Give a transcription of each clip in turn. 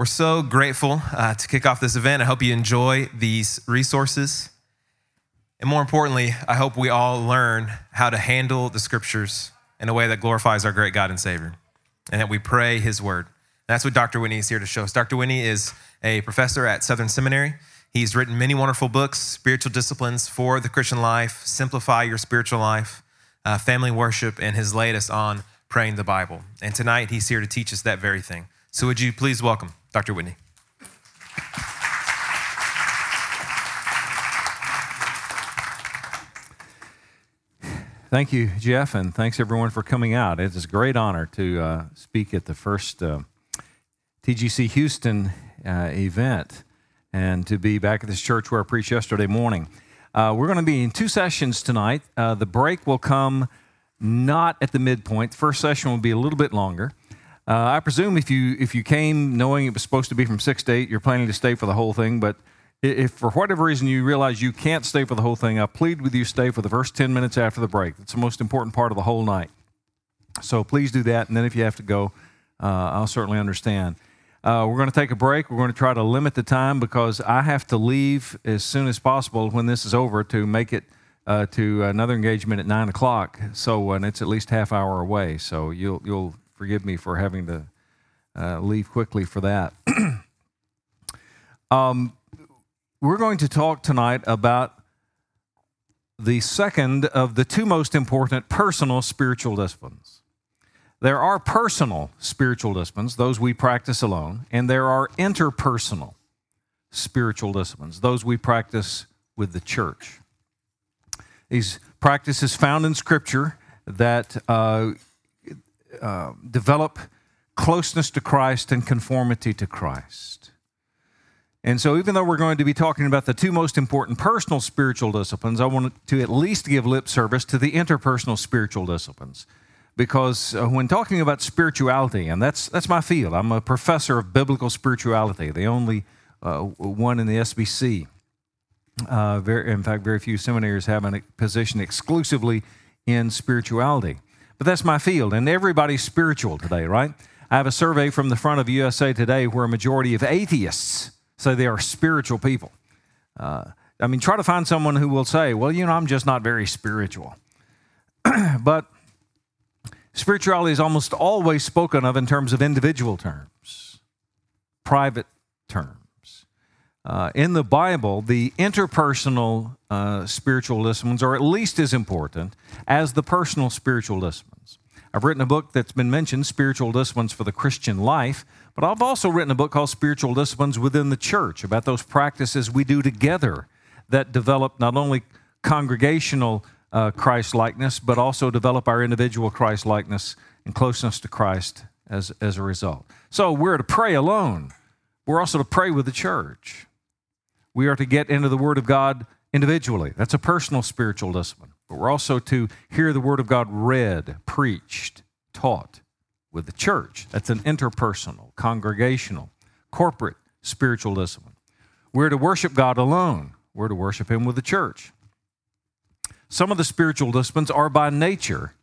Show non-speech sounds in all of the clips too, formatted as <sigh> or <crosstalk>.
We're so grateful uh, to kick off this event. I hope you enjoy these resources. And more importantly, I hope we all learn how to handle the scriptures in a way that glorifies our great God and Savior, and that we pray His word. That's what Dr. Whitney is here to show us. Dr. Whitney is a professor at Southern Seminary. He's written many wonderful books, spiritual disciplines for the Christian life, simplify your spiritual life, uh, family worship, and his latest on praying the Bible. And tonight he's here to teach us that very thing. So would you please welcome Dr. Whitney? Thank you, Jeff, and thanks everyone for coming out. It is a great honor to uh, speak at the first uh, TGC Houston uh, event and to be back at this church where I preached yesterday morning. Uh, we're going to be in two sessions tonight. Uh, the break will come not at the midpoint. The first session will be a little bit longer. Uh, I presume if you if you came knowing it was supposed to be from six to eight, you're planning to stay for the whole thing. But if for whatever reason you realize you can't stay for the whole thing, I plead with you stay for the first 10 minutes after the break. It's the most important part of the whole night. So please do that. And then if you have to go, uh, I'll certainly understand. Uh, we're going to take a break. We're going to try to limit the time because I have to leave as soon as possible when this is over to make it uh, to another engagement at 9 o'clock. So, and it's at least half hour away. So you'll, you'll forgive me for having to uh, leave quickly for that. <clears throat> um, we're going to talk tonight about the second of the two most important personal spiritual disciplines. There are personal spiritual disciplines, those we practice alone, and there are interpersonal spiritual disciplines, those we practice with the church. These practices found in Scripture that uh, uh, develop closeness to Christ and conformity to Christ. And so, even though we're going to be talking about the two most important personal spiritual disciplines, I want to at least give lip service to the interpersonal spiritual disciplines. Because uh, when talking about spirituality, and that's, that's my field, I'm a professor of biblical spirituality, the only uh, one in the SBC. Uh, very, in fact, very few seminaries have a position exclusively in spirituality. But that's my field, and everybody's spiritual today, right? I have a survey from the front of USA Today where a majority of atheists say they are spiritual people. Uh, I mean, try to find someone who will say, well, you know, I'm just not very spiritual. <clears throat> but spirituality is almost always spoken of in terms of individual terms, private terms. Uh, in the Bible, the interpersonal uh, spiritual disciplines are at least as important as the personal spiritual disciplines. I've written a book that's been mentioned, Spiritual Disciplines for the Christian Life, but I've also written a book called Spiritual Disciplines Within the Church about those practices we do together that develop not only congregational uh, Christ likeness, but also develop our individual Christ likeness and closeness to Christ as, as a result. So we're to pray alone. We're also to pray with the church. We are to get into the Word of God individually. That's a personal spiritual discipline. But we're also to hear the Word of God read, preached, taught with the church. That's an interpersonal, congregational, corporate spiritual discipline. We're to worship God alone, we're to worship Him with the church. Some of the spiritual disciplines are by nature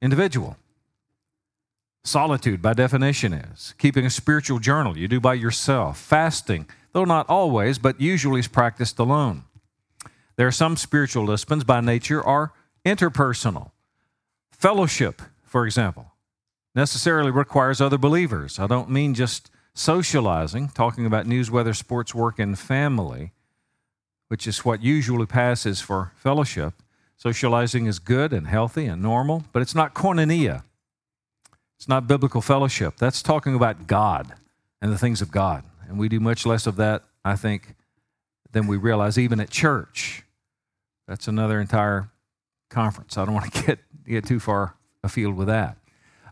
individual. Solitude, by definition, is keeping a spiritual journal you do by yourself. Fasting, though not always, but usually is practiced alone. There are some spiritual disciplines by nature are interpersonal. Fellowship, for example, necessarily requires other believers. I don't mean just socializing, talking about news, weather, sports, work, and family, which is what usually passes for fellowship. Socializing is good and healthy and normal, but it's not koinonia. It's not biblical fellowship. That's talking about God and the things of God. And we do much less of that, I think, than we realize even at church. That's another entire conference. I don't want to <laughs> get, get too far afield with that.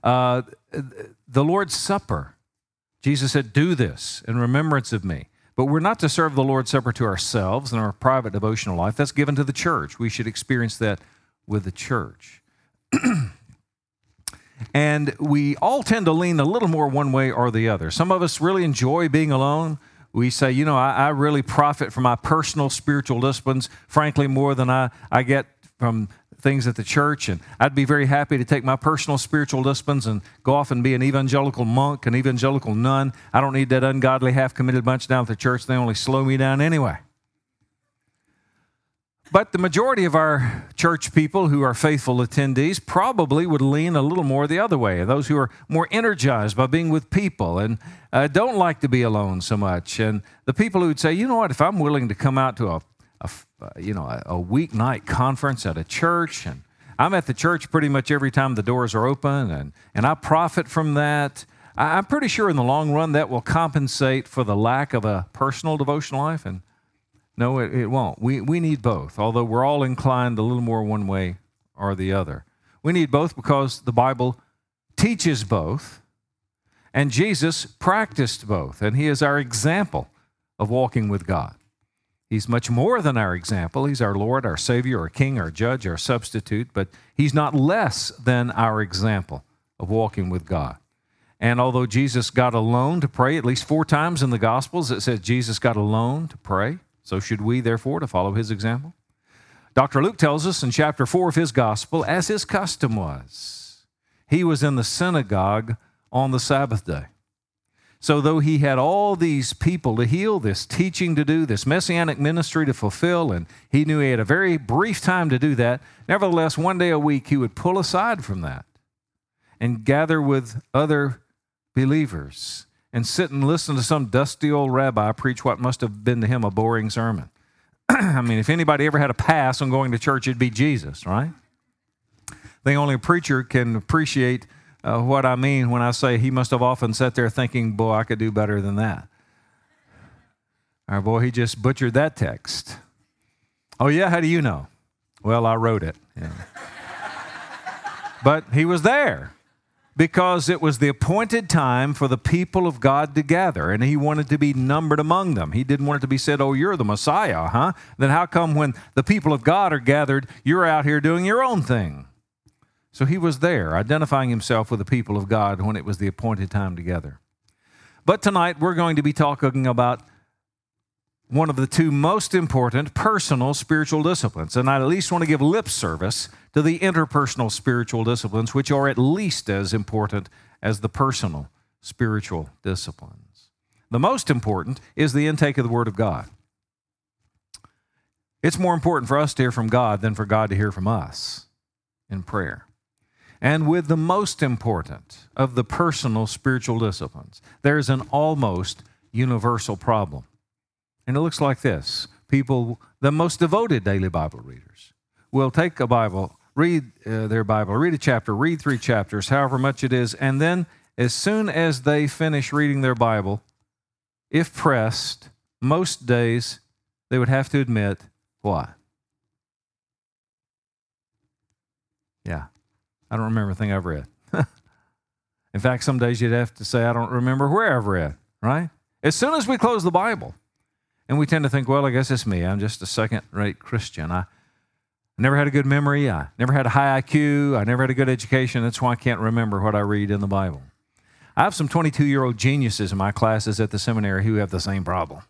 Uh, the Lord's Supper, Jesus said, Do this in remembrance of me. But we're not to serve the Lord's Supper to ourselves in our private devotional life. That's given to the church. We should experience that with the church. <clears throat> and we all tend to lean a little more one way or the other. Some of us really enjoy being alone we say, you know, I, I, really profit from my personal spiritual disciplines, frankly, more than I, I get from things at the church, and I'd be very happy to take my personal spiritual disciplines and go off and be an evangelical monk, an evangelical nun. I don't need that ungodly, half committed bunch down at the church. They only slow me down anyway. But the majority of our church people who are faithful attendees probably would lean a little more the other way. Those who are more energized by being with people and uh, don't like to be alone so much. And the people who would say, you know what, if I'm willing to come out to a, a you know, a, a weeknight conference at a church and I'm at the church pretty much every time the doors are open and, and I profit from that. I'm pretty sure in the long run that will compensate for the lack of a personal devotional life. And no, it, it won't. We, we need both, although we're all inclined a little more one way or the other. We need both because the Bible teaches both, and Jesus practiced both, and He is our example of walking with God. He's much more than our example. He's our Lord, our Savior, our King, our Judge, our substitute, but He's not less than our example of walking with God. And although Jesus got alone to pray, at least four times in the Gospels, it says Jesus got alone to pray. So should we, therefore, to follow his example? Dr. Luke tells us in chapter 4 of his gospel, as his custom was, he was in the synagogue on the Sabbath day. So, though he had all these people to heal, this teaching to do, this messianic ministry to fulfill, and he knew he had a very brief time to do that, nevertheless, one day a week he would pull aside from that and gather with other believers and sit and listen to some dusty old rabbi preach what must have been to him a boring sermon. <clears throat> I mean, if anybody ever had a pass on going to church, it'd be Jesus, right? The only a preacher can appreciate uh, what I mean when I say he must have often sat there thinking, boy, I could do better than that. Our boy, he just butchered that text. Oh, yeah, how do you know? Well, I wrote it. Yeah. <laughs> but he was there because it was the appointed time for the people of God to gather, and he wanted to be numbered among them. He didn't want it to be said, Oh, you're the Messiah, huh? Then how come when the people of God are gathered, you're out here doing your own thing? So he was there, identifying himself with the people of God when it was the appointed time together. But tonight we're going to be talking about one of the two most important personal spiritual disciplines. And I at least want to give lip service to the interpersonal spiritual disciplines, which are at least as important as the personal spiritual disciplines. The most important is the intake of the Word of God. It's more important for us to hear from God than for God to hear from us in prayer. And with the most important of the personal spiritual disciplines, there's an almost universal problem. And it looks like this people, the most devoted daily Bible readers, will take a Bible, read uh, their Bible, read a chapter, read three chapters, however much it is, and then as soon as they finish reading their Bible, if pressed, most days they would have to admit what? Yeah, I don't remember a thing I've read. <laughs> In fact, some days you'd have to say, I don't remember where I've read, right? As soon as we close the Bible, and we tend to think, well, I guess it's me. I'm just a second rate Christian. I never had a good memory. I never had a high IQ. I never had a good education. That's why I can't remember what I read in the Bible. I have some 22 year old geniuses in my classes at the seminary who have the same problem.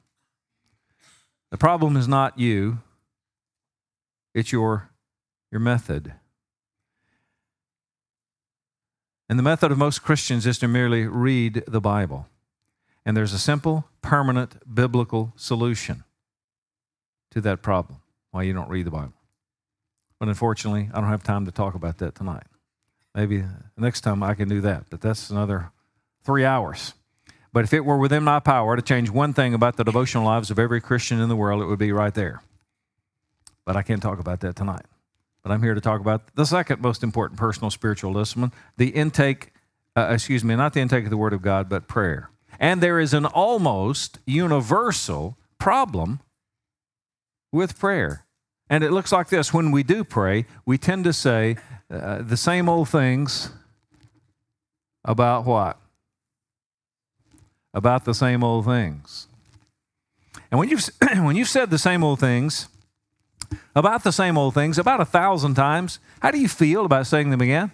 The problem is not you, it's your, your method. And the method of most Christians is to merely read the Bible. And there's a simple, permanent, biblical solution to that problem why you don't read the Bible. But unfortunately, I don't have time to talk about that tonight. Maybe next time I can do that, but that's another three hours. But if it were within my power to change one thing about the devotional lives of every Christian in the world, it would be right there. But I can't talk about that tonight. But I'm here to talk about the second most important personal spiritual discipline the intake, uh, excuse me, not the intake of the Word of God, but prayer. And there is an almost universal problem with prayer. And it looks like this when we do pray, we tend to say uh, the same old things about what? About the same old things. And when you've, <clears throat> when you've said the same old things, about the same old things, about a thousand times, how do you feel about saying them again?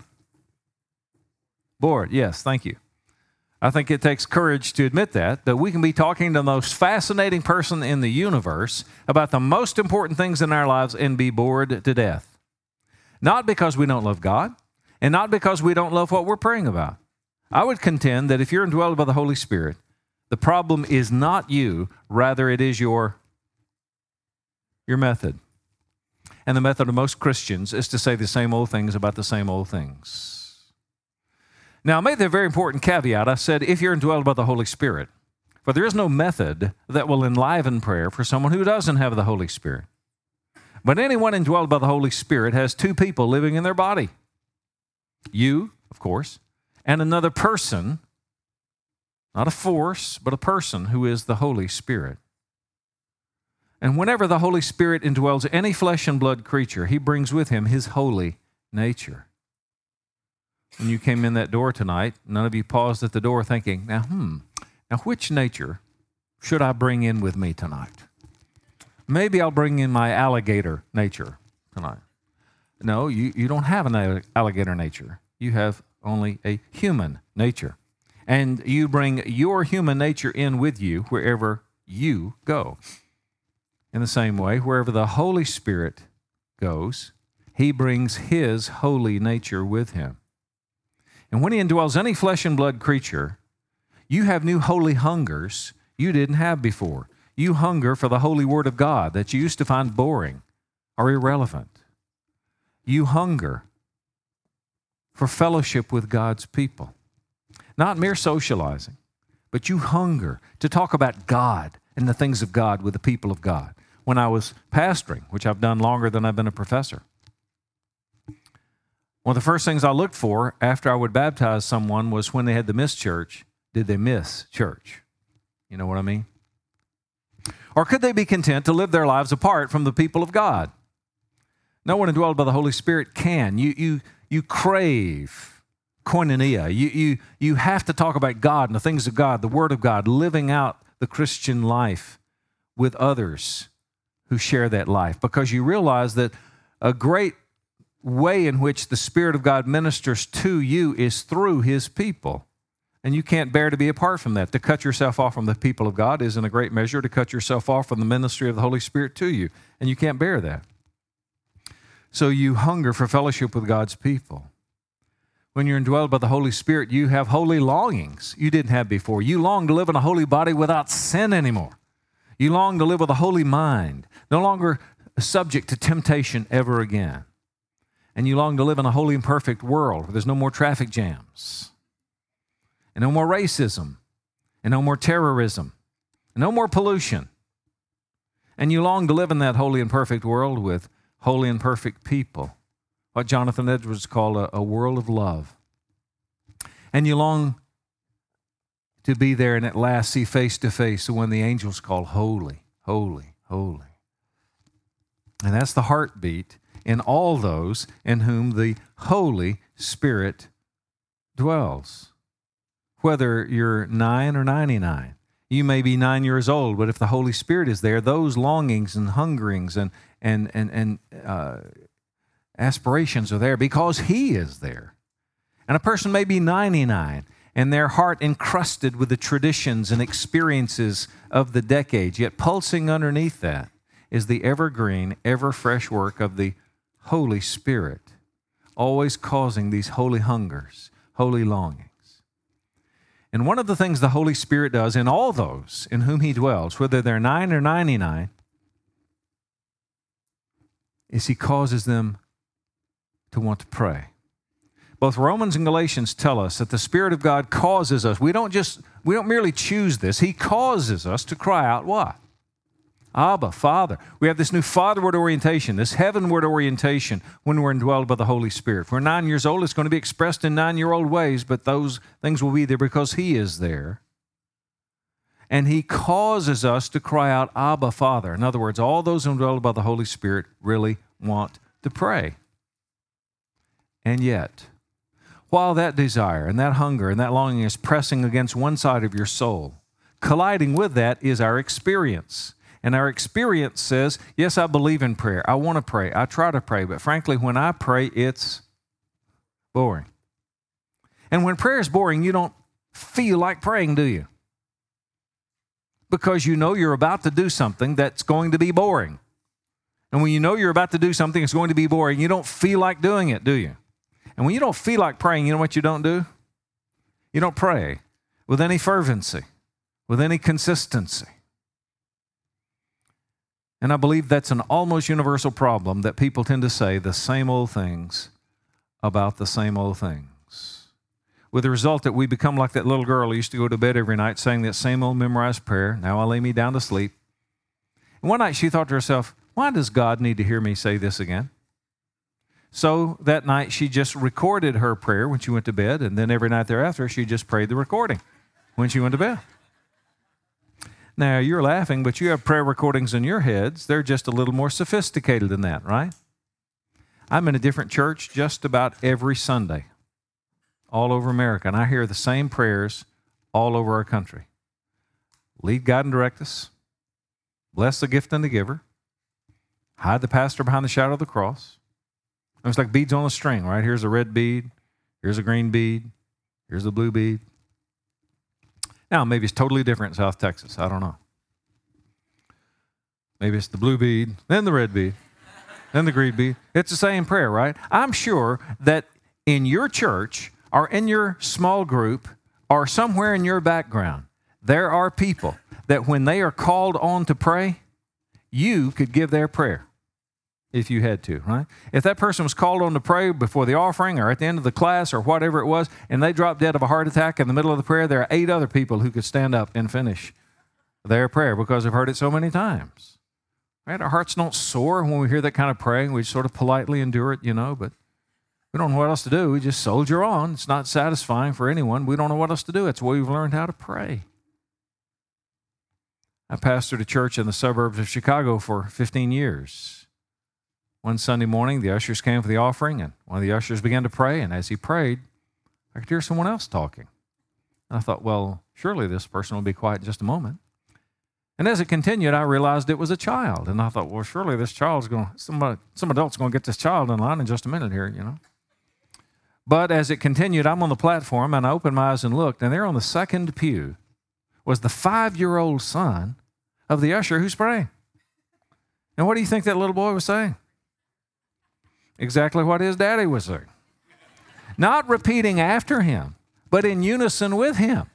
Bored, yes, thank you. I think it takes courage to admit that, that we can be talking to the most fascinating person in the universe about the most important things in our lives and be bored to death. Not because we don't love God, and not because we don't love what we're praying about. I would contend that if you're indwelled by the Holy Spirit, the problem is not you, rather, it is your, your method. And the method of most Christians is to say the same old things about the same old things. Now, I made the very important caveat. I said, if you're indwelled by the Holy Spirit, for there is no method that will enliven prayer for someone who doesn't have the Holy Spirit. But anyone indwelled by the Holy Spirit has two people living in their body you, of course, and another person, not a force, but a person who is the Holy Spirit. And whenever the Holy Spirit indwells any flesh and blood creature, he brings with him his holy nature. When you came in that door tonight, none of you paused at the door thinking, now, hmm, now which nature should I bring in with me tonight? Maybe I'll bring in my alligator nature tonight. No, you, you don't have an alligator nature. You have only a human nature. And you bring your human nature in with you wherever you go. In the same way, wherever the Holy Spirit goes, he brings his holy nature with him. And when he indwells any flesh and blood creature, you have new holy hungers you didn't have before. You hunger for the holy word of God that you used to find boring or irrelevant. You hunger for fellowship with God's people. Not mere socializing, but you hunger to talk about God and the things of God with the people of God. When I was pastoring, which I've done longer than I've been a professor, one of the first things I looked for after I would baptize someone was when they had the miss church, did they miss church? You know what I mean? Or could they be content to live their lives apart from the people of God? No one indwelled by the Holy Spirit can. You, you, you crave koinonia. You, you, you have to talk about God and the things of God, the Word of God, living out the Christian life with others who share that life because you realize that a great way in which the Spirit of God ministers to you is through His people. And you can't bear to be apart from that. To cut yourself off from the people of God is, in a great measure, to cut yourself off from the ministry of the Holy Spirit to you. And you can't bear that. So you hunger for fellowship with God's people. When you're indwelled by the Holy Spirit, you have holy longings you didn't have before. You long to live in a holy body without sin anymore. You long to live with a holy mind, no longer subject to temptation ever again. And you long to live in a holy and perfect world where there's no more traffic jams, and no more racism, and no more terrorism, and no more pollution. And you long to live in that holy and perfect world with holy and perfect people. What Jonathan Edwards called a, a world of love. And you long to be there and at last see face to face the one the angels call holy, holy, holy. And that's the heartbeat in all those in whom the Holy Spirit dwells. Whether you're nine or 99, you may be nine years old, but if the Holy Spirit is there, those longings and hungerings and, and, and, and uh, aspirations are there because He is there. And a person may be 99 and their heart encrusted with the traditions and experiences of the decades, yet pulsing underneath that is the evergreen, ever fresh work of the Holy Spirit, always causing these holy hungers, holy longings. And one of the things the Holy Spirit does in all those in whom He dwells, whether they're nine or 99, is he causes them to want to pray. Both Romans and Galatians tell us that the Spirit of God causes us. We don't just, we don't merely choose this. He causes us to cry out what? Abba, Father. We have this new fatherward orientation, this heavenward orientation when we're indwelled by the Holy Spirit. If we're nine years old, it's going to be expressed in nine year old ways, but those things will be there because He is there and he causes us to cry out, Abba, Father. In other words, all those indwelled by the Holy Spirit really want to pray. And yet, while that desire and that hunger and that longing is pressing against one side of your soul, colliding with that is our experience. And our experience says, Yes, I believe in prayer. I want to pray. I try to pray. But frankly, when I pray, it's boring. And when prayer is boring, you don't feel like praying, do you? because you know you're about to do something that's going to be boring. And when you know you're about to do something, that's going to be boring. You don't feel like doing it, do you? And when you don't feel like praying, you know what you don't do? You don't pray with any fervency, with any consistency. And I believe that's an almost universal problem that people tend to say the same old things about the same old things. With the result that we become like that little girl who used to go to bed every night saying that same old memorized prayer, Now I lay me down to sleep. And one night she thought to herself, Why does God need to hear me say this again? So that night she just recorded her prayer when she went to bed, and then every night thereafter she just prayed the recording when she went to bed. Now, you're laughing, but you have prayer recordings in your heads. They're just a little more sophisticated than that, right? I'm in a different church just about every Sunday, all over America, and I hear the same prayers all over our country. Lead, God, and direct us. Bless the gift and the giver. Hide the pastor behind the shadow of the cross. It's like beads on a string, right? Here's a red bead. Here's a green bead. Here's a blue bead. Now, maybe it's totally different in South Texas. I don't know. Maybe it's the blue bead, then the red bead, then the green bead. It's the same prayer, right? I'm sure that in your church or in your small group or somewhere in your background, there are people that when they are called on to pray, you could give their prayer if you had to, right? If that person was called on to pray before the offering or at the end of the class or whatever it was, and they dropped dead of a heart attack in the middle of the prayer, there are eight other people who could stand up and finish their prayer because they've heard it so many times. Right? Our hearts don't soar when we hear that kind of praying. We sort of politely endure it, you know, but we don't know what else to do. We just soldier on. It's not satisfying for anyone. We don't know what else to do. It's the way we've learned how to pray. I pastored a church in the suburbs of Chicago for 15 years. One Sunday morning, the ushers came for the offering, and one of the ushers began to pray. And as he prayed, I could hear someone else talking. And I thought, well, surely this person will be quiet in just a moment. And as it continued, I realized it was a child. And I thought, well, surely this child's going, somebody, uh, some adult's going to get this child in line in just a minute here, you know. But as it continued, I'm on the platform and I opened my eyes and looked, and there on the second pew was the five year old son of the usher who's praying. And what do you think that little boy was saying? Exactly what his daddy was saying. Not repeating after him, but in unison with him.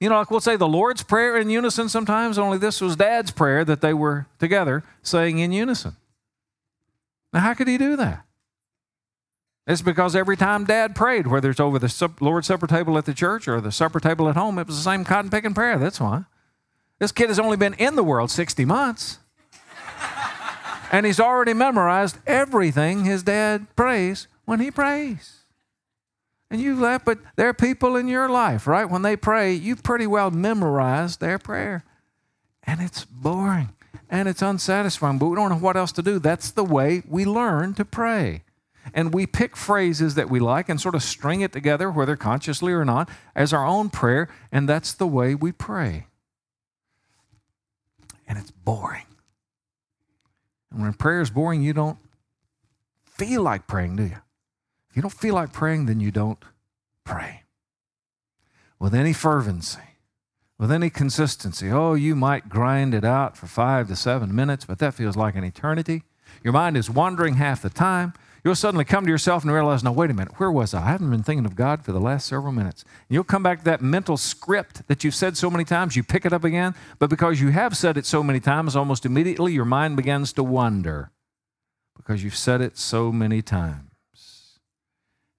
You know, like we'll say the Lord's Prayer in unison sometimes, only this was dad's prayer that they were together saying in unison. Now, how could he do that? It's because every time dad prayed, whether it's over the Lord's Supper table at the church or the supper table at home, it was the same cotton picking prayer. That's why. This kid has only been in the world 60 months. And he's already memorized everything his dad prays when he prays. And you laugh, but there are people in your life, right? When they pray, you've pretty well memorized their prayer. And it's boring and it's unsatisfying, but we don't know what else to do. That's the way we learn to pray. And we pick phrases that we like and sort of string it together, whether consciously or not, as our own prayer, and that's the way we pray. And it's boring. And when prayer is boring, you don't feel like praying, do you? If you don't feel like praying, then you don't pray. With any fervency, with any consistency. Oh, you might grind it out for five to seven minutes, but that feels like an eternity. Your mind is wandering half the time you'll suddenly come to yourself and realize, no, wait a minute, where was I? I haven't been thinking of God for the last several minutes. And you'll come back to that mental script that you've said so many times, you pick it up again, but because you have said it so many times, almost immediately your mind begins to wander because you've said it so many times.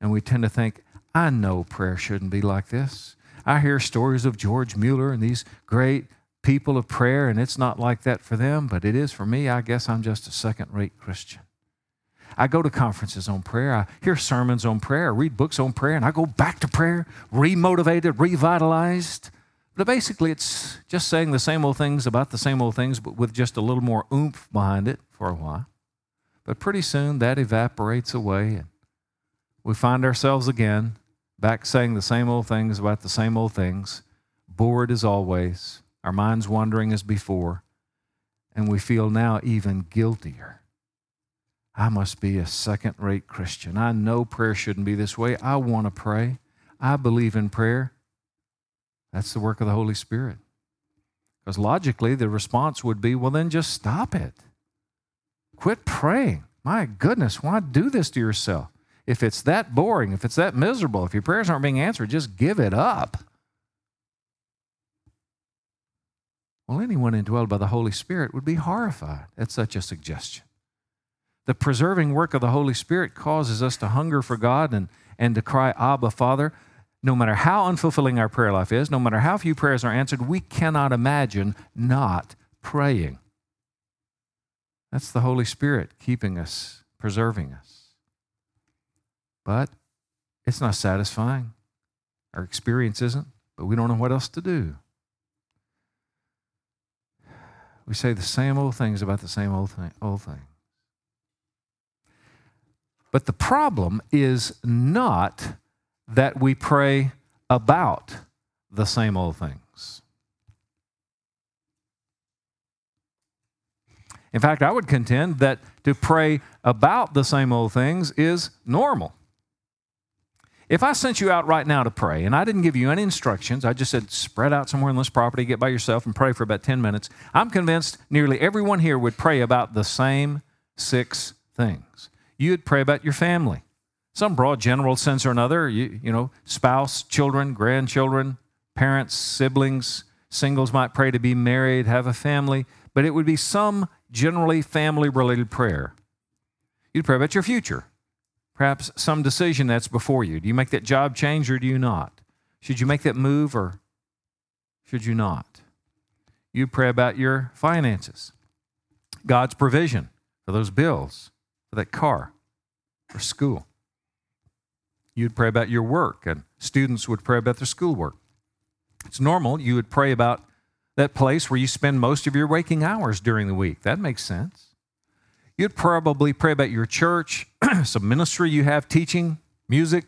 And we tend to think, I know prayer shouldn't be like this. I hear stories of George Mueller and these great people of prayer, and it's not like that for them, but it is for me. I guess I'm just a second rate Christian. I go to conferences on prayer. I hear sermons on prayer. I read books on prayer. And I go back to prayer, remotivated, revitalized. But basically, it's just saying the same old things about the same old things, but with just a little more oomph behind it for a while. But pretty soon that evaporates away, and we find ourselves again back saying the same old things about the same old things, bored as always, our minds wandering as before, and we feel now even guiltier I must be a second rate Christian. I know prayer shouldn't be this way. I want to pray. I believe in prayer. That's the work of the Holy Spirit. Because logically, the response would be well, then just stop it. quit praying. My goodness, why do this to yourself? If it's that boring, if it's that miserable, if your prayers aren't being answered, just give it up. Well, anyone indwelled by the Holy Spirit would be horrified at such a suggestion. The preserving work of the Holy Spirit causes us to hunger for God and, and to cry, Abba, Father. No matter how unfulfilling our prayer life is, no matter how few prayers are answered, we cannot imagine not praying. That's the Holy Spirit keeping us, preserving us. But it's not satisfying. Our experience isn't, but we don't know what else to do. We say the same old things about the same old thing, old thing. But the problem is not that we pray about the same old things. In fact, I would contend that to pray about the same old things is normal. If I sent you out right now to pray and I didn't give you any instructions, I just said spread out somewhere in this property, get by yourself and pray for about 10 minutes, I'm convinced nearly everyone here would pray about the same six things. You'd pray about your family, some broad general sense or another, you, you know, spouse, children, grandchildren, parents, siblings, singles might pray to be married, have a family, but it would be some generally family related prayer. You'd pray about your future, perhaps some decision that's before you. Do you make that job change or do you not? Should you make that move or should you not? You pray about your finances, God's provision for those bills, for that car, or school. You'd pray about your work, and students would pray about their schoolwork. It's normal. You would pray about that place where you spend most of your waking hours during the week. That makes sense. You'd probably pray about your church, <clears throat> some ministry you have teaching, music,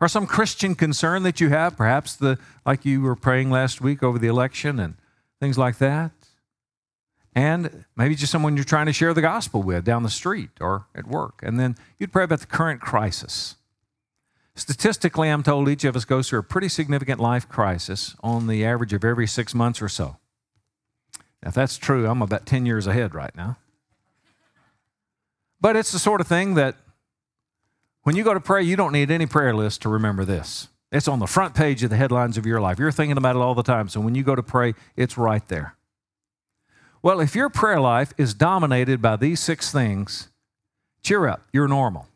or some Christian concern that you have, perhaps the like you were praying last week over the election and things like that. And maybe just someone you're trying to share the gospel with down the street or at work. And then you'd pray about the current crisis. Statistically, I'm told each of us goes through a pretty significant life crisis on the average of every six months or so. Now, if that's true, I'm about 10 years ahead right now. But it's the sort of thing that when you go to pray, you don't need any prayer list to remember this. It's on the front page of the headlines of your life. You're thinking about it all the time. So when you go to pray, it's right there. Well, if your prayer life is dominated by these six things, cheer up. You're normal.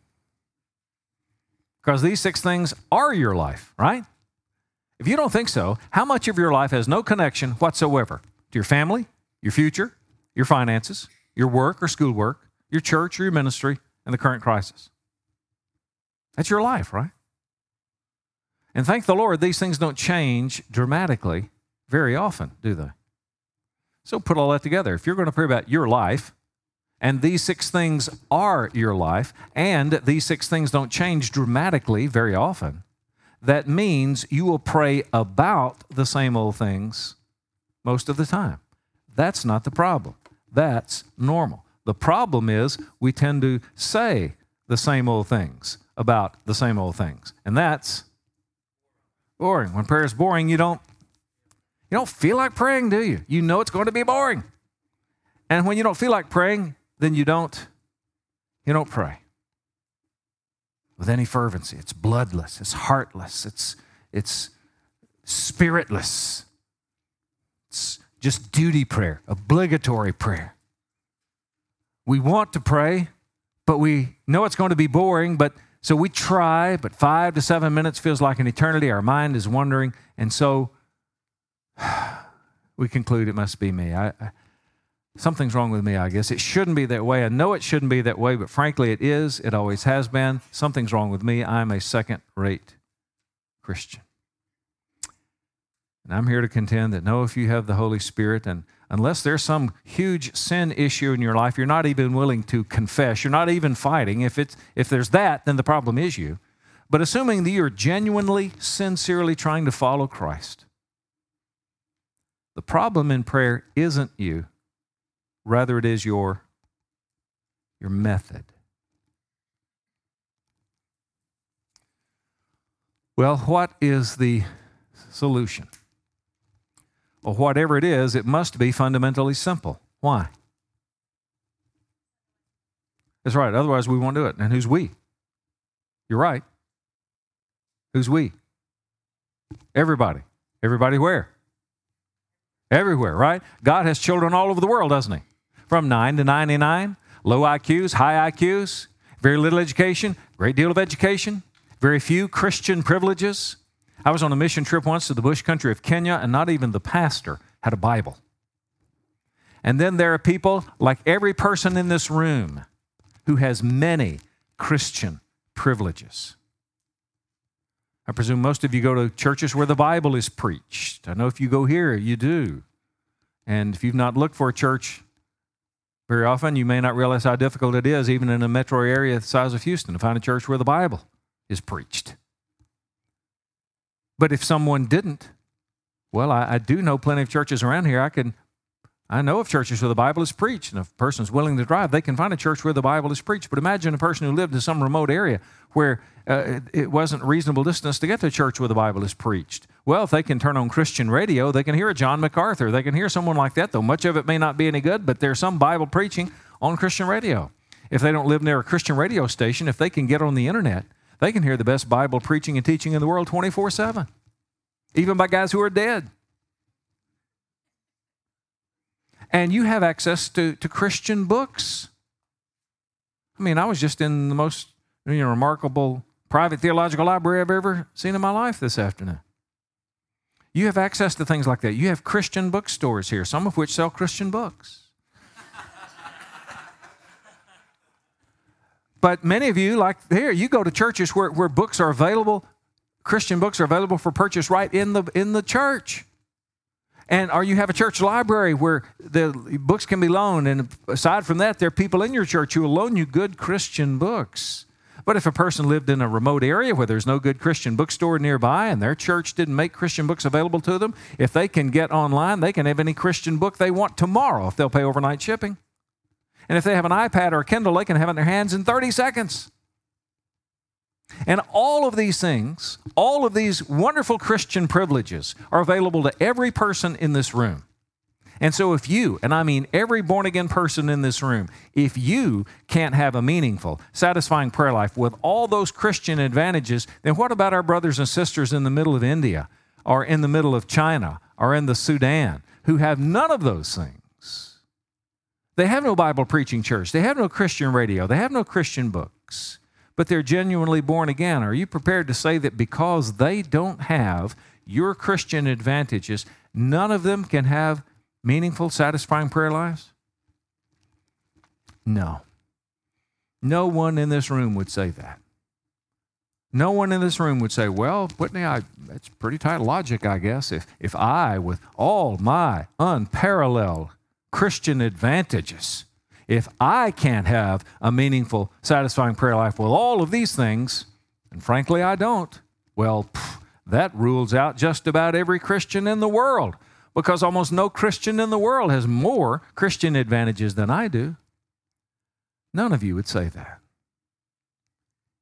Because these six things are your life, right? If you don't think so, how much of your life has no connection whatsoever to your family, your future, your finances, your work or schoolwork, your church or your ministry, and the current crisis? That's your life, right? And thank the Lord, these things don't change dramatically very often, do they? So put all that together. If you're going to pray about your life, and these six things are your life, and these six things don't change dramatically very often, that means you will pray about the same old things most of the time. That's not the problem. That's normal. The problem is we tend to say the same old things about the same old things. And that's boring. When prayer is boring, you don't you don't feel like praying, do you? You know it's going to be boring. And when you don't feel like praying, then you don't you don't pray with any fervency. It's bloodless, it's heartless, it's it's spiritless. It's just duty prayer, obligatory prayer. We want to pray, but we know it's going to be boring, but so we try, but 5 to 7 minutes feels like an eternity. Our mind is wandering, and so <sighs> we conclude it must be me. I, I something's wrong with me, I guess. It shouldn't be that way. I know it shouldn't be that way, but frankly, it is. It always has been. Something's wrong with me. I'm a second rate Christian. And I'm here to contend that no, if you have the Holy Spirit, and unless there's some huge sin issue in your life, you're not even willing to confess, you're not even fighting. If, it's, if there's that, then the problem is you. But assuming that you're genuinely, sincerely trying to follow Christ, the problem in prayer isn't you, Rather, it is your, your method. Well, what is the solution? Well, whatever it is, it must be fundamentally simple. Why? That's right. Otherwise, we won't do it. And who's we? You're right. Who's we? Everybody. Everybody where? Everywhere, right? God has children all over the world, doesn't He? From 9 to 99, low IQs, high IQs, very little education, great deal of education, very few Christian privileges. I was on a mission trip once to the bush country of Kenya, and not even the pastor had a Bible. And then there are people, like every person in this room, who has many Christian privileges. I presume most of you go to churches where the Bible is preached. I know if you go here, you do. And if you've not looked for a church very often, you may not realize how difficult it is, even in a metro area the size of Houston, to find a church where the Bible is preached. But if someone didn't, well, I, I do know plenty of churches around here. I can I know of churches where the Bible is preached, and if a person's willing to drive, they can find a church where the Bible is preached. But imagine a person who lived in some remote area where uh, it wasn't reasonable distance to get to a church where the Bible is preached. Well, if they can turn on Christian radio, they can hear a John MacArthur. They can hear someone like that, though much of it may not be any good, but there's some Bible preaching on Christian radio. If they don't live near a Christian radio station, if they can get on the internet, they can hear the best Bible preaching and teaching in the world 24 7, even by guys who are dead. And you have access to, to Christian books. I mean, I was just in the most you know, remarkable private theological library I've ever seen in my life this afternoon. You have access to things like that. You have Christian bookstores here, some of which sell Christian books. <laughs> but many of you, like here, you go to churches where, where books are available, Christian books are available for purchase right in the, in the church. And or you have a church library where the books can be loaned. And aside from that, there are people in your church who will loan you good Christian books. But if a person lived in a remote area where there's no good Christian bookstore nearby and their church didn't make Christian books available to them, if they can get online, they can have any Christian book they want tomorrow if they'll pay overnight shipping. And if they have an iPad or a Kindle, they can have it in their hands in 30 seconds. And all of these things, all of these wonderful Christian privileges are available to every person in this room. And so, if you, and I mean every born again person in this room, if you can't have a meaningful, satisfying prayer life with all those Christian advantages, then what about our brothers and sisters in the middle of India, or in the middle of China, or in the Sudan, who have none of those things? They have no Bible preaching church, they have no Christian radio, they have no Christian books but they're genuinely born again. Are you prepared to say that because they don't have your Christian advantages, none of them can have meaningful, satisfying prayer lives? No. No one in this room would say that. No one in this room would say, well, Whitney, I, that's pretty tight logic, I guess. If, if I, with all my unparalleled Christian advantages, if I can't have a meaningful, satisfying prayer life with all of these things, and frankly, I don't, well, pff, that rules out just about every Christian in the world because almost no Christian in the world has more Christian advantages than I do. None of you would say that.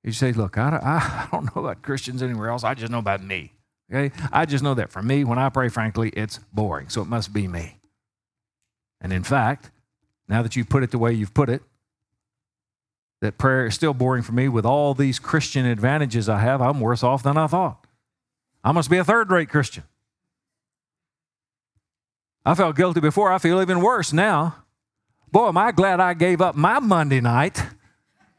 You say, look, I, <laughs> I don't know about Christians anywhere else. I just know about me. Okay? I just know that for me, when I pray, frankly, it's boring. So it must be me. And in fact, now that you've put it the way you've put it, that prayer is still boring for me with all these Christian advantages I have, I'm worse off than I thought. I must be a third rate Christian. I felt guilty before, I feel even worse now. Boy, am I glad I gave up my Monday night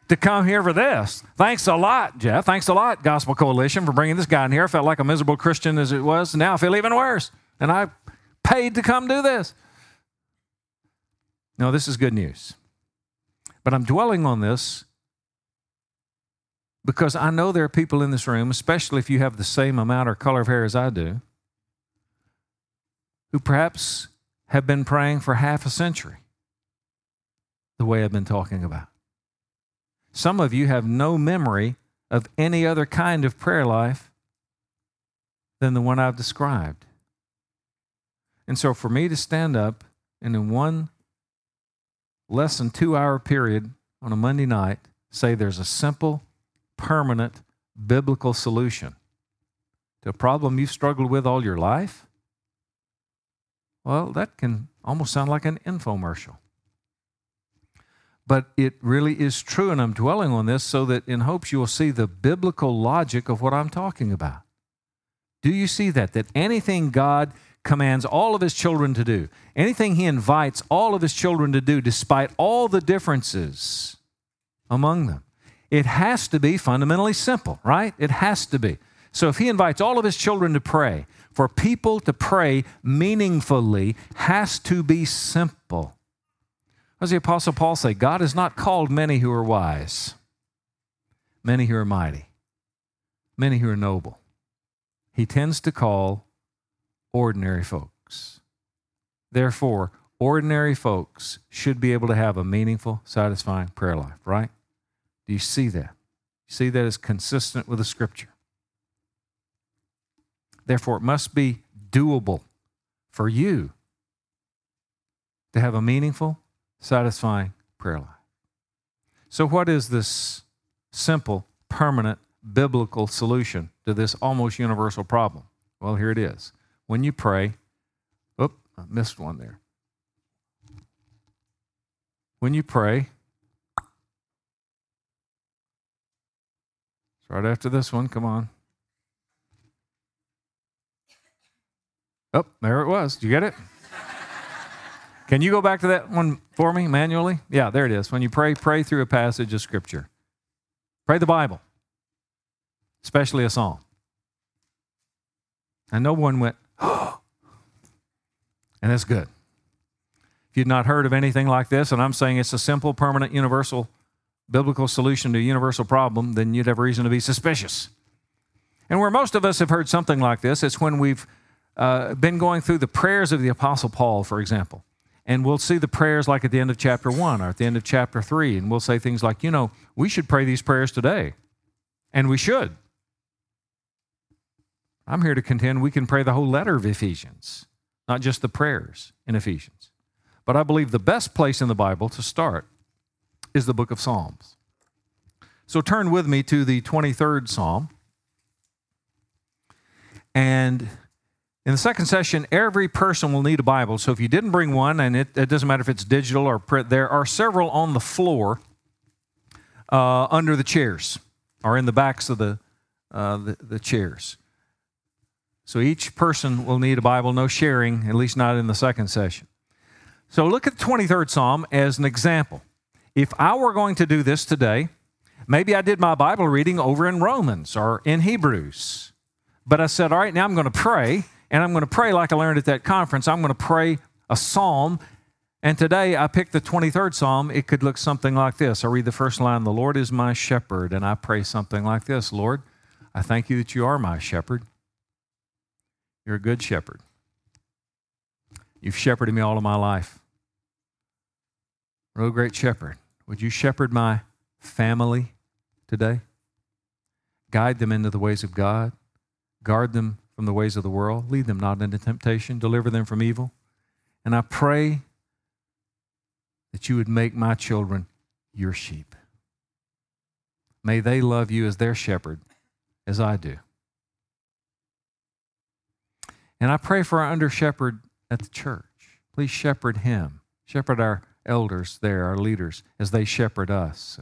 to come here for this. Thanks a lot, Jeff. Thanks a lot, Gospel Coalition, for bringing this guy in here. I felt like a miserable Christian as it was. Now I feel even worse. And I paid to come do this. No, this is good news. But I'm dwelling on this because I know there are people in this room, especially if you have the same amount or color of hair as I do, who perhaps have been praying for half a century the way I've been talking about. Some of you have no memory of any other kind of prayer life than the one I've described. And so for me to stand up and in one less than two hour period on a Monday night say there's a simple, permanent, biblical solution to a problem you've struggled with all your life? Well, that can almost sound like an infomercial. but it really is true, and I'm dwelling on this so that in hopes you will see the biblical logic of what I'm talking about. Do you see that? That anything God commands all of his children to do, anything he invites all of his children to do, despite all the differences among them, it has to be fundamentally simple, right? It has to be. So if he invites all of his children to pray, for people to pray meaningfully has to be simple. What does the Apostle Paul say? God has not called many who are wise, many who are mighty, many who are noble. He tends to call ordinary folks. Therefore, ordinary folks should be able to have a meaningful, satisfying prayer life, right? Do you see that? You see that as consistent with the scripture. Therefore, it must be doable for you to have a meaningful, satisfying prayer life. So, what is this simple, permanent, biblical solution to this almost universal problem? Well, here it is. When you pray, oop, I missed one there. When you pray, it's right after this one, come on. Oh, there it was. You get it? Can you go back to that one for me manually? Yeah, there it is. When you pray, pray through a passage of Scripture. Pray the Bible, especially a psalm. And no one went, <gasps> and that's good. If you've not heard of anything like this, and I'm saying it's a simple, permanent, universal, biblical solution to a universal problem, then you'd have reason to be suspicious. And where most of us have heard something like this, it's when we've uh, been going through the prayers of the Apostle Paul, for example. And we'll see the prayers like at the end of chapter one or at the end of chapter three. And we'll say things like, you know, we should pray these prayers today. And we should. I'm here to contend we can pray the whole letter of Ephesians, not just the prayers in Ephesians. But I believe the best place in the Bible to start is the book of Psalms. So turn with me to the 23rd Psalm. And in the second session, every person will need a Bible. So if you didn't bring one, and it, it doesn't matter if it's digital or print, there are several on the floor uh, under the chairs or in the backs of the, uh, the, the chairs. So each person will need a Bible, no sharing, at least not in the second session. So look at the 23rd Psalm as an example. If I were going to do this today, maybe I did my Bible reading over in Romans or in Hebrews. But I said, all right, now I'm going to pray and I'm going to pray like I learned at that conference. I'm going to pray a psalm. And today I picked the 23rd psalm. It could look something like this. I read the first line The Lord is my shepherd. And I pray something like this Lord, I thank you that you are my shepherd. You're a good shepherd. You've shepherded me all of my life. Oh, great shepherd, would you shepherd my family today? Guide them into the ways of God, guard them from the ways of the world. Lead them not into temptation. Deliver them from evil. And I pray that you would make my children your sheep. May they love you as their shepherd, as I do. And I pray for our under shepherd at the church. Please shepherd him, shepherd our elders there, our leaders, as they shepherd us.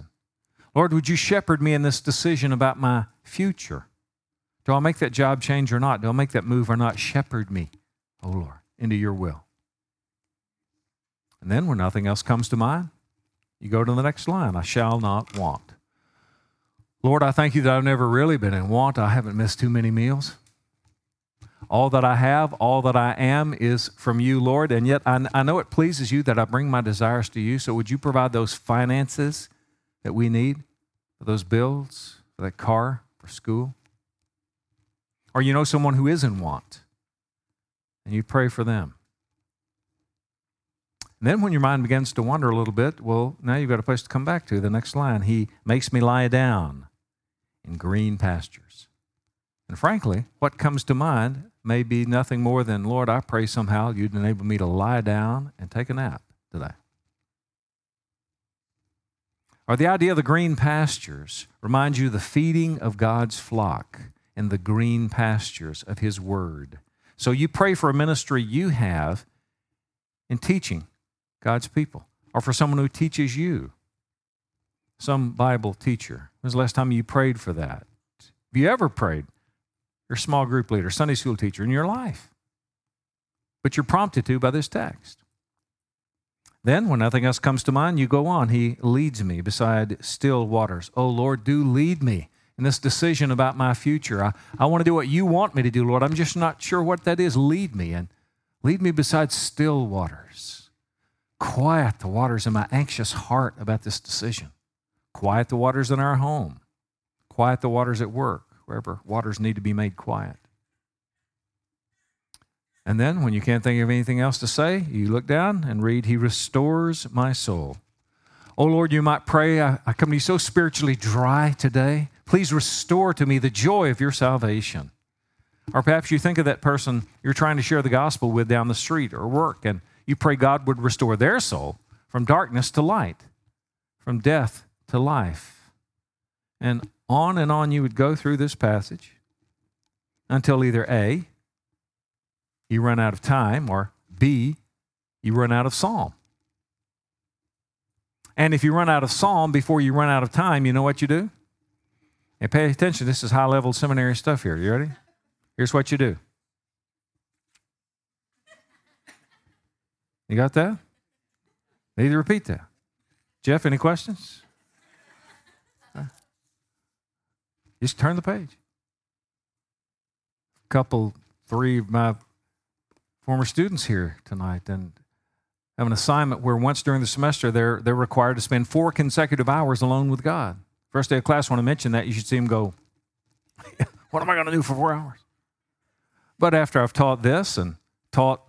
Lord, would you shepherd me in this decision about my future? Do I make that job change or not? Do I make that move or not? Shepherd me, oh Lord, into your will. And then when nothing else comes to mind, you go to the next line I shall not want. Lord, I thank you that I've never really been in want. I haven't missed too many meals. All that I have, all that I am is from you, Lord. And yet I, I know it pleases you that I bring my desires to you. So would you provide those finances that we need for those bills, for that car, for school? Or you know someone who is in want, and you pray for them. And then when your mind begins to wander a little bit, well, now you've got a place to come back to. The next line He makes me lie down in green pastures. And frankly, what comes to mind may be nothing more than, Lord, I pray somehow you'd enable me to lie down and take a nap today. Or the idea of the green pastures reminds you the feeding of God's flock in the green pastures of His Word. So you pray for a ministry you have in teaching God's people, or for someone who teaches you some Bible teacher? When's the last time you prayed for that? Have you ever prayed? Your small group leader, Sunday school teacher in your life. But you're prompted to by this text. Then, when nothing else comes to mind, you go on. He leads me beside still waters. Oh, Lord, do lead me in this decision about my future. I, I want to do what you want me to do, Lord. I'm just not sure what that is. Lead me and lead me beside still waters. Quiet the waters in my anxious heart about this decision. Quiet the waters in our home. Quiet the waters at work, wherever waters need to be made quiet. And then, when you can't think of anything else to say, you look down and read, He restores my soul. Oh Lord, you might pray, I, I come to you so spiritually dry today. Please restore to me the joy of your salvation. Or perhaps you think of that person you're trying to share the gospel with down the street or work, and you pray God would restore their soul from darkness to light, from death to life. And on and on you would go through this passage until either A, you run out of time, or B, you run out of psalm. And if you run out of psalm before you run out of time, you know what you do? And pay attention, this is high level seminary stuff here. You ready? Here's what you do. You got that? Need to repeat that. Jeff, any questions? Just turn the page. A couple, three of my former students here tonight and have an assignment where once during the semester they're, they're required to spend four consecutive hours alone with God. First day of class, when I mention that, you should see them go, <laughs> What am I going to do for four hours? But after I've taught this and taught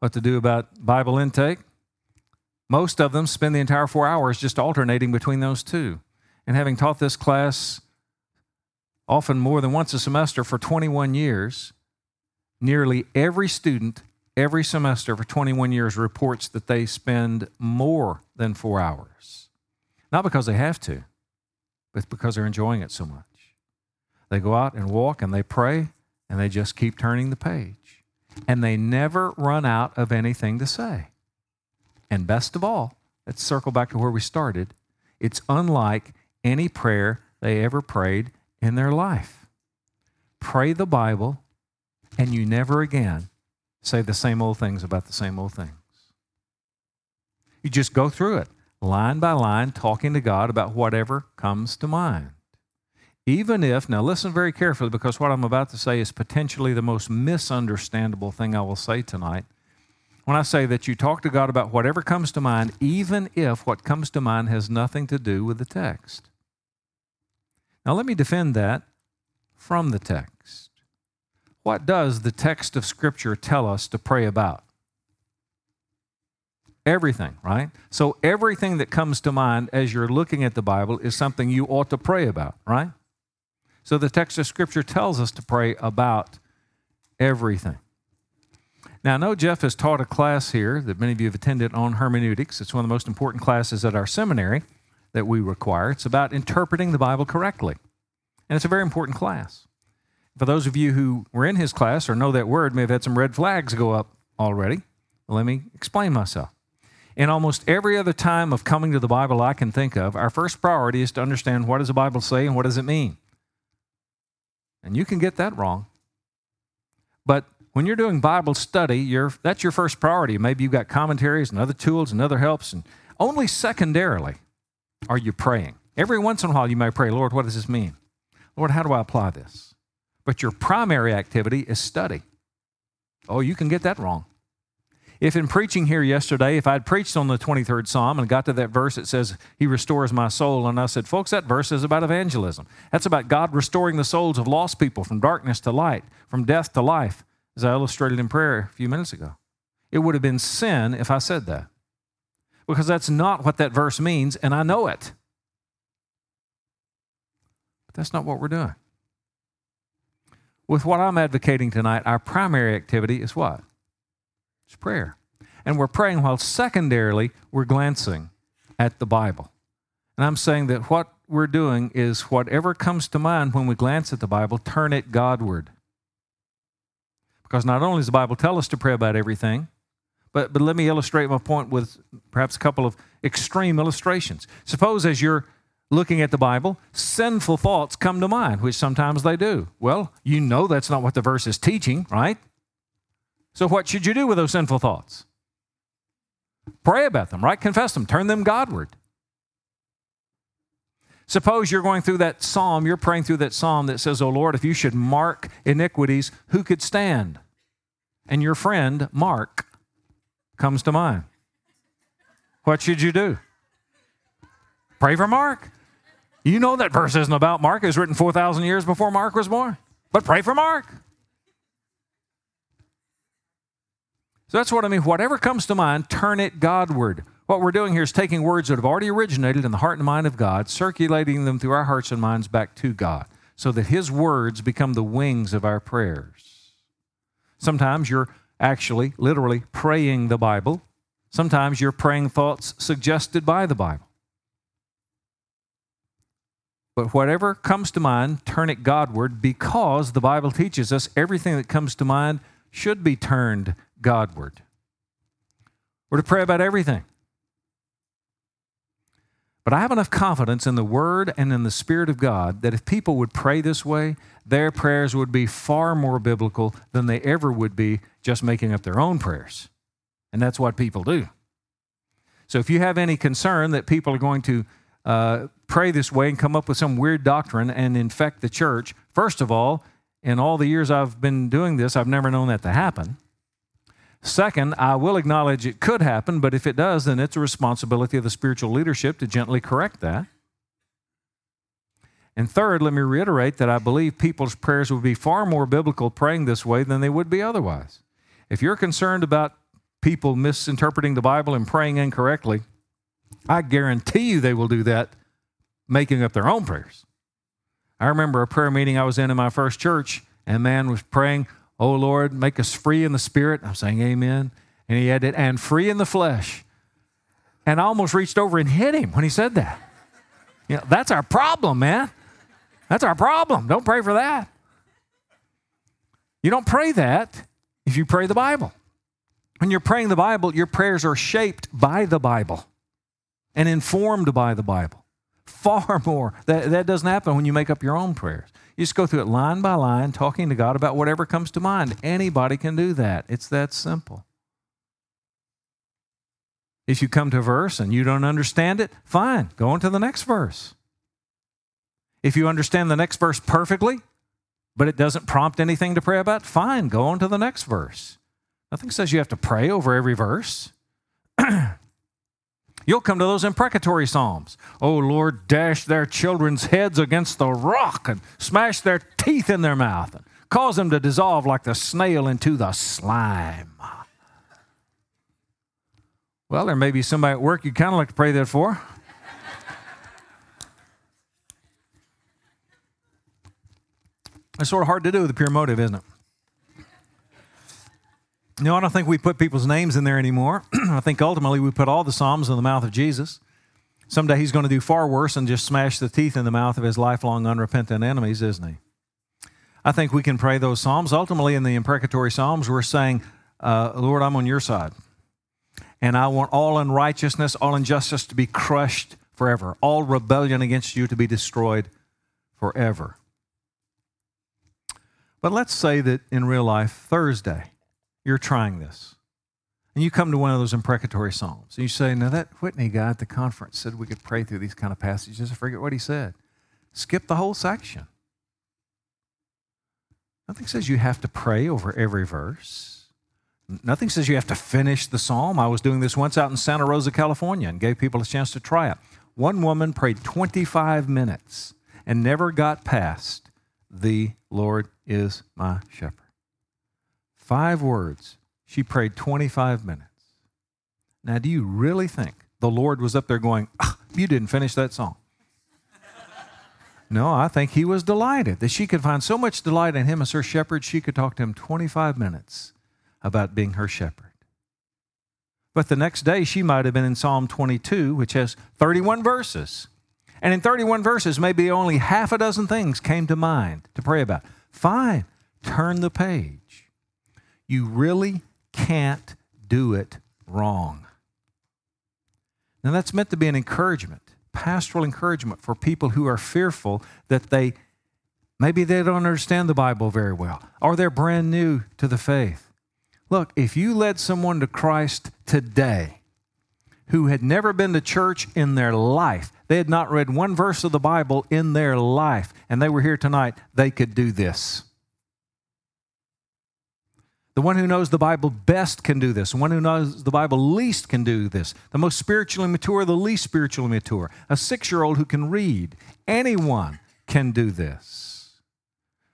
what to do about Bible intake, most of them spend the entire four hours just alternating between those two. And having taught this class often more than once a semester for 21 years, nearly every student every semester for 21 years reports that they spend more than four hours. Not because they have to, but because they're enjoying it so much. They go out and walk and they pray and they just keep turning the page. And they never run out of anything to say. And best of all, let's circle back to where we started. It's unlike any prayer they ever prayed in their life. Pray the Bible, and you never again say the same old things about the same old things. You just go through it, line by line, talking to God about whatever comes to mind. Even if, now listen very carefully because what I'm about to say is potentially the most misunderstandable thing I will say tonight. When I say that you talk to God about whatever comes to mind, even if what comes to mind has nothing to do with the text. Now, let me defend that from the text. What does the text of Scripture tell us to pray about? Everything, right? So, everything that comes to mind as you're looking at the Bible is something you ought to pray about, right? So, the text of Scripture tells us to pray about everything. Now, I know Jeff has taught a class here that many of you have attended on hermeneutics. It's one of the most important classes at our seminary that we require. It's about interpreting the Bible correctly. And it's a very important class. For those of you who were in his class or know that word may have had some red flags go up already. Let me explain myself. In almost every other time of coming to the Bible I can think of, our first priority is to understand what does the Bible say and what does it mean. And you can get that wrong. But when you're doing Bible study, that's your first priority. Maybe you've got commentaries and other tools and other helps, and only secondarily are you praying. Every once in a while you may pray, Lord, what does this mean? Lord, how do I apply this? But your primary activity is study. Oh, you can get that wrong. If in preaching here yesterday, if I'd preached on the 23rd Psalm and got to that verse that says, He restores my soul, and I said, Folks, that verse is about evangelism. That's about God restoring the souls of lost people from darkness to light, from death to life, as I illustrated in prayer a few minutes ago. It would have been sin if I said that because that's not what that verse means, and I know it. But that's not what we're doing. With what I'm advocating tonight, our primary activity is what? It's prayer. And we're praying while secondarily we're glancing at the Bible. And I'm saying that what we're doing is whatever comes to mind when we glance at the Bible, turn it Godward. Because not only does the Bible tell us to pray about everything, But, but let me illustrate my point with perhaps a couple of extreme illustrations. Suppose as you're looking at the Bible, sinful thoughts come to mind, which sometimes they do. Well, you know that's not what the verse is teaching, right? So, what should you do with those sinful thoughts? Pray about them, right? Confess them, turn them Godward. Suppose you're going through that psalm, you're praying through that psalm that says, Oh Lord, if you should mark iniquities, who could stand? And your friend, Mark, comes to mind. What should you do? Pray for Mark. You know that verse isn't about Mark. It was written 4,000 years before Mark was born. But pray for Mark. So that's what I mean. Whatever comes to mind, turn it Godward. What we're doing here is taking words that have already originated in the heart and mind of God, circulating them through our hearts and minds back to God, so that His words become the wings of our prayers. Sometimes you're actually, literally, praying the Bible. Sometimes you're praying thoughts suggested by the Bible. But whatever comes to mind, turn it Godward because the Bible teaches us everything that comes to mind should be turned Godward. We're to pray about everything. But I have enough confidence in the Word and in the Spirit of God that if people would pray this way, their prayers would be far more biblical than they ever would be just making up their own prayers. And that's what people do. So if you have any concern that people are going to uh, pray this way and come up with some weird doctrine and infect the church, first of all, in all the years I've been doing this, I've never known that to happen. Second, I will acknowledge it could happen, but if it does, then it's a responsibility of the spiritual leadership to gently correct that. And third, let me reiterate that I believe people's prayers would be far more biblical praying this way than they would be otherwise. If you're concerned about people misinterpreting the Bible and praying incorrectly, I guarantee you they will do that making up their own prayers. I remember a prayer meeting I was in in my first church, and a man was praying, Oh Lord, make us free in the spirit. I'm saying amen. And he added, and free in the flesh. And I almost reached over and hit him when he said that. You know, that's our problem, man. That's our problem. Don't pray for that. You don't pray that if you pray the Bible. When you're praying the Bible, your prayers are shaped by the Bible and informed by the Bible. Far <laughs> more. That, that doesn't happen when you make up your own prayers. You just go through it line by line, talking to God about whatever comes to mind. Anybody can do that. It's that simple. If you come to a verse and you don't understand it, fine, go on to the next verse. If you understand the next verse perfectly, but it doesn't prompt anything to pray about, fine, go on to the next verse. Nothing says you have to pray over every verse. <clears throat> You'll come to those imprecatory psalms. Oh Lord, dash their children's heads against the rock and smash their teeth in their mouth and cause them to dissolve like the snail into the slime. Well, there may be somebody at work you'd kind of like to pray that for. It's sort of hard to do with a pure motive, isn't it? No, I don't think we put people's names in there anymore. <clears throat> I think ultimately we put all the Psalms in the mouth of Jesus. Someday he's going to do far worse and just smash the teeth in the mouth of his lifelong unrepentant enemies, isn't he? I think we can pray those Psalms. Ultimately, in the imprecatory Psalms, we're saying, uh, Lord, I'm on your side. And I want all unrighteousness, all injustice to be crushed forever, all rebellion against you to be destroyed forever. But let's say that in real life, Thursday, you're trying this. And you come to one of those imprecatory psalms. And you say, Now, that Whitney guy at the conference said we could pray through these kind of passages. I forget what he said. Skip the whole section. Nothing says you have to pray over every verse. Nothing says you have to finish the psalm. I was doing this once out in Santa Rosa, California, and gave people a chance to try it. One woman prayed 25 minutes and never got past, The Lord is my shepherd. Five words. She prayed 25 minutes. Now, do you really think the Lord was up there going, oh, You didn't finish that song? no, I think he was delighted that she could find so much delight in him as her shepherd, she could talk to him 25 minutes about being her shepherd. But the next day, she might have been in Psalm 22, which has 31 verses. And in 31 verses, maybe only half a dozen things came to mind to pray about. Fine, turn the page. You really can't do it wrong. Now, that's meant to be an encouragement, pastoral encouragement for people who are fearful that they maybe they don't understand the Bible very well or they're brand new to the faith. Look, if you led someone to Christ today who had never been to church in their life, they had not read one verse of the Bible in their life, and they were here tonight, they could do this. The one who knows the Bible best can do this. The one who knows the Bible least can do this. The most spiritually mature, the least spiritually mature. A six year old who can read. Anyone can do this.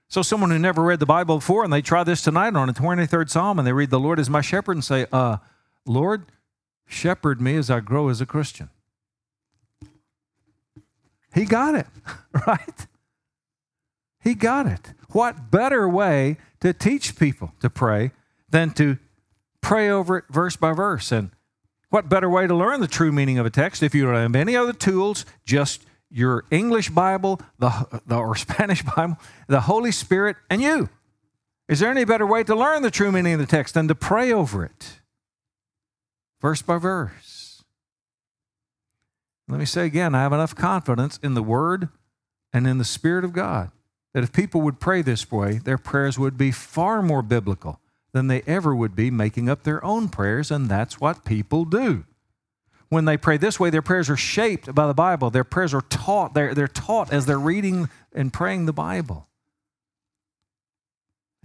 So, someone who never read the Bible before and they try this tonight on the 23rd Psalm and they read, The Lord is my shepherd, and say, uh, Lord, shepherd me as I grow as a Christian. He got it, <laughs> right? He got it. What better way to teach people to pray than to pray over it verse by verse? And what better way to learn the true meaning of a text if you don't have any other tools, just your English Bible the, the, or <laughs> Spanish Bible, the Holy Spirit, and you? Is there any better way to learn the true meaning of the text than to pray over it, verse by verse? Let me say again I have enough confidence in the Word and in the Spirit of God that if people would pray this way, their prayers would be far more biblical than they ever would be making up their own prayers, and that's what people do. When they pray this way, their prayers are shaped by the Bible. Their prayers are taught. They're, they're taught as they're reading and praying the Bible.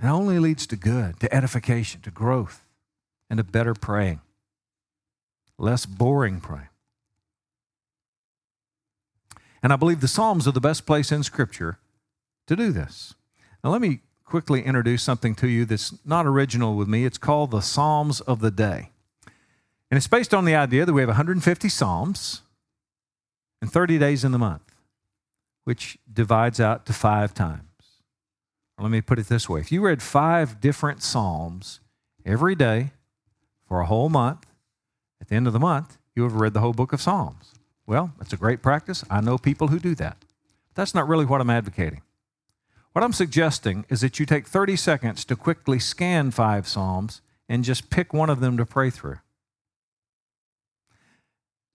It only leads to good, to edification, to growth, and to better praying, less boring praying. And I believe the Psalms are the best place in Scripture to do this. Now, let me quickly introduce something to you that's not original with me. It's called the Psalms of the Day. And it's based on the idea that we have 150 Psalms and 30 days in the month, which divides out to five times. Let me put it this way if you read five different Psalms every day for a whole month, at the end of the month, you have read the whole book of Psalms. Well, that's a great practice. I know people who do that. That's not really what I'm advocating. What I'm suggesting is that you take 30 seconds to quickly scan five Psalms and just pick one of them to pray through.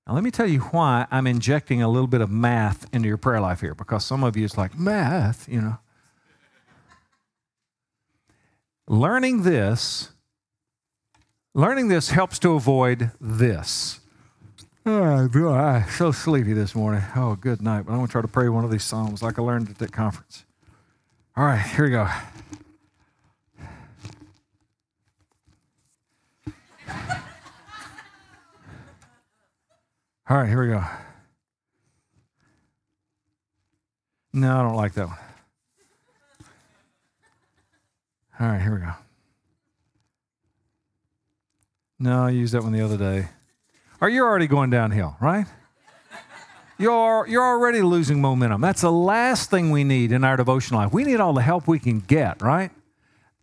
Now, let me tell you why I'm injecting a little bit of math into your prayer life here, because some of you is like, math, you know. learning this, learning this helps to avoid this. Ah, oh, I'm so sleepy this morning. Oh, good night. But I'm going to try to pray one of these Psalms like I learned at that conference. All right, here we go. All right, here we go. No, I don't like that one. All right, here we go. No, I used that one the other day. Are you already going downhill, right? You're, you're already losing momentum. That's the last thing we need in our devotion life. We need all the help we can get, right?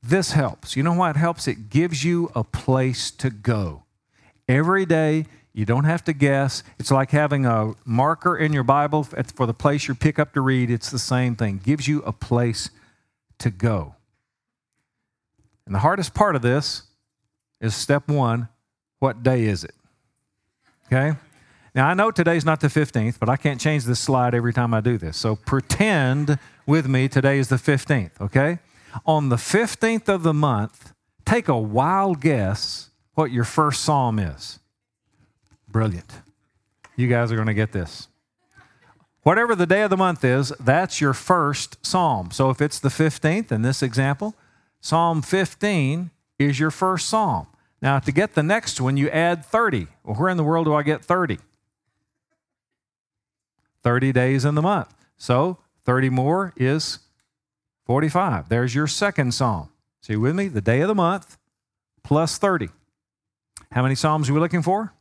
This helps. You know why it helps? It gives you a place to go. Every day, you don't have to guess. It's like having a marker in your Bible for the place you pick up to read. It's the same thing. Gives you a place to go. And the hardest part of this is step one what day is it? Okay? Now, I know today's not the 15th, but I can't change this slide every time I do this. So pretend with me today is the 15th, okay? On the 15th of the month, take a wild guess what your first psalm is. Brilliant. You guys are going to get this. Whatever the day of the month is, that's your first psalm. So if it's the 15th in this example, Psalm 15 is your first psalm. Now, to get the next one, you add 30. Well, where in the world do I get 30? 30 days in the month. So 30 more is 45. There's your second psalm. See with me? The day of the month plus 30. How many psalms are we looking for?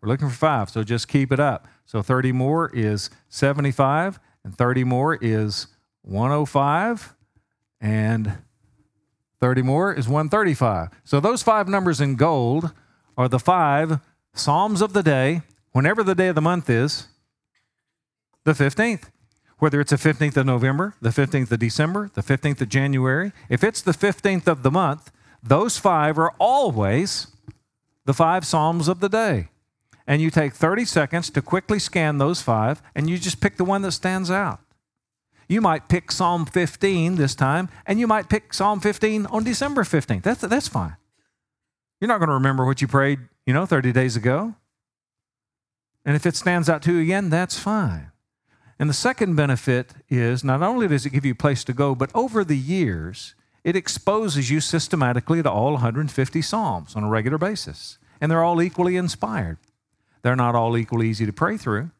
We're looking for five, so just keep it up. So 30 more is 75, and 30 more is 105, and 30 more is 135. So those five numbers in gold are the five psalms of the day, whenever the day of the month is, the 15th. Whether it's the 15th of November, the 15th of December, the 15th of January, if it's the 15th of the month, those five are always the five Psalms of the day. And you take 30 seconds to quickly scan those five, and you just pick the one that stands out. You might pick Psalm 15 this time, and you might pick Psalm 15 on December 15th. That's, that's fine. You're not going to remember what you prayed, you know, 30 days ago. And if it stands out to you again, that's fine. And the second benefit is not only does it give you a place to go, but over the years, it exposes you systematically to all 150 Psalms on a regular basis. And they're all equally inspired. They're not all equally easy to pray through,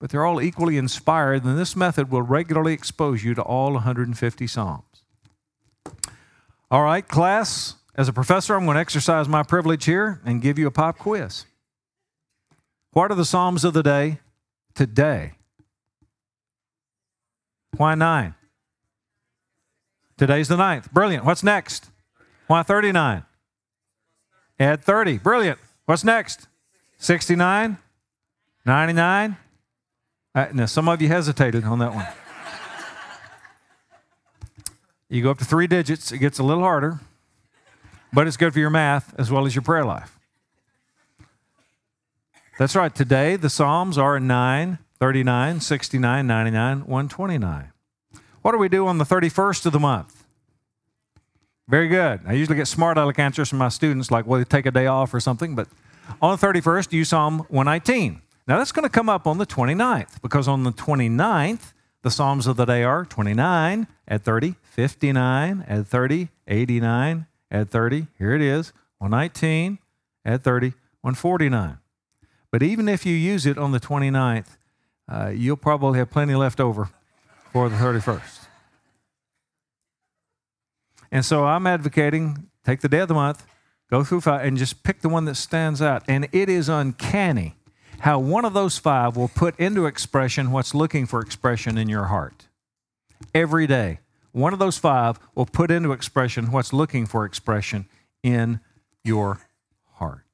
but they're all equally inspired. And this method will regularly expose you to all 150 Psalms. All right, class, as a professor, I'm going to exercise my privilege here and give you a pop quiz. What are the Psalms of the day today? Why nine? Today's the ninth. Brilliant. What's next? Why 39? Add 30. Brilliant. What's next? 69? 99? Uh, now, some of you hesitated on that one. You go up to three digits, it gets a little harder, but it's good for your math as well as your prayer life. That's right. Today, the Psalms are 9, 39, 69, 99, 129. What do we do on the 31st of the month? Very good. I usually get smart aleck answers from my students, like, well, they take a day off or something, but on the 31st, you Psalm 119. Now, that's going to come up on the 29th, because on the 29th, the Psalms of the day are 29, at 30, 59, add 30, 89, add 30, here it is, 119, at 30, 149. But even if you use it on the 29th, uh, you'll probably have plenty left over for the 31st. And so I'm advocating take the day of the month, go through five, and just pick the one that stands out. And it is uncanny how one of those five will put into expression what's looking for expression in your heart. Every day, one of those five will put into expression what's looking for expression in your heart.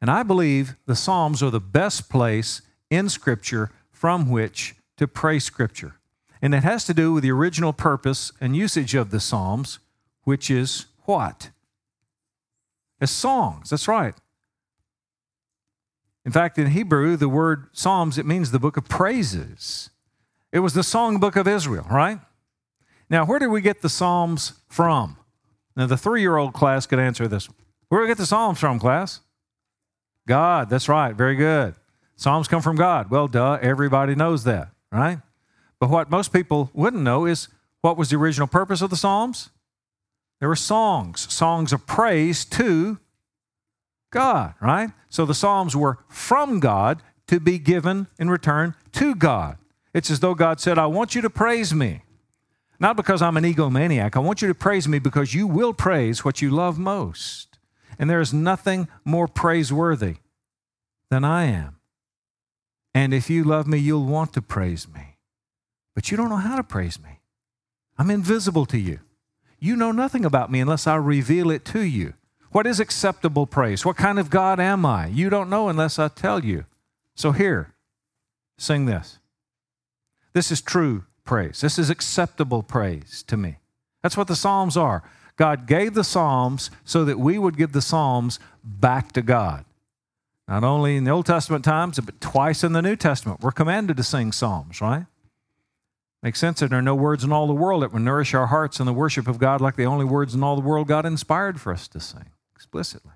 And I believe the Psalms are the best place in Scripture from which to pray Scripture. And it has to do with the original purpose and usage of the Psalms, which is what? As songs, that's right. In fact, in Hebrew, the word Psalms, it means the book of praises. It was the songbook of Israel, right? Now, where did we get the Psalms from? Now, the three year old class could answer this. Where do we get the Psalms from, class? God, that's right, very good. Psalms come from God. Well, duh, everybody knows that, right? But what most people wouldn't know is what was the original purpose of the Psalms? There were songs, songs of praise to God, right? So the Psalms were from God to be given in return to God. It's as though God said, I want you to praise me. Not because I'm an egomaniac. I want you to praise me because you will praise what you love most. And there is nothing more praiseworthy than I am. And if you love me, you'll want to praise me. But you don't know how to praise me. I'm invisible to you. You know nothing about me unless I reveal it to you. What is acceptable praise? What kind of God am I? You don't know unless I tell you. So here, sing this. This is true praise. This is acceptable praise to me. That's what the Psalms are. God gave the Psalms so that we would give the Psalms back to God. Not only in the Old Testament times, but twice in the New Testament. We're commanded to sing Psalms, right? Makes sense that there are no words in all the world that would nourish our hearts in the worship of God like the only words in all the world God inspired for us to sing explicitly.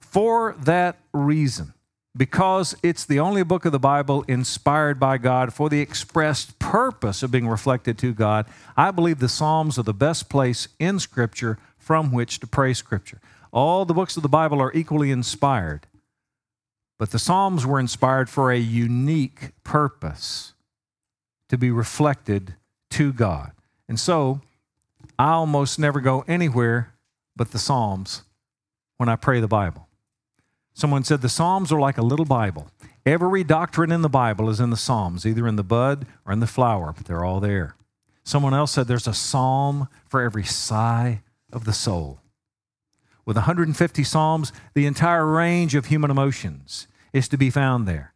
For that reason, because it's the only book of the Bible inspired by God for the expressed purpose of being reflected to God, I believe the Psalms are the best place in Scripture from which to pray Scripture. All the books of the Bible are equally inspired, but the Psalms were inspired for a unique purpose to be reflected to God. And so I almost never go anywhere but the Psalms when I pray the Bible. Someone said the Psalms are like a little Bible. Every doctrine in the Bible is in the Psalms, either in the bud or in the flower, but they're all there. Someone else said there's a psalm for every sigh of the soul. With 150 psalms, the entire range of human emotions is to be found there.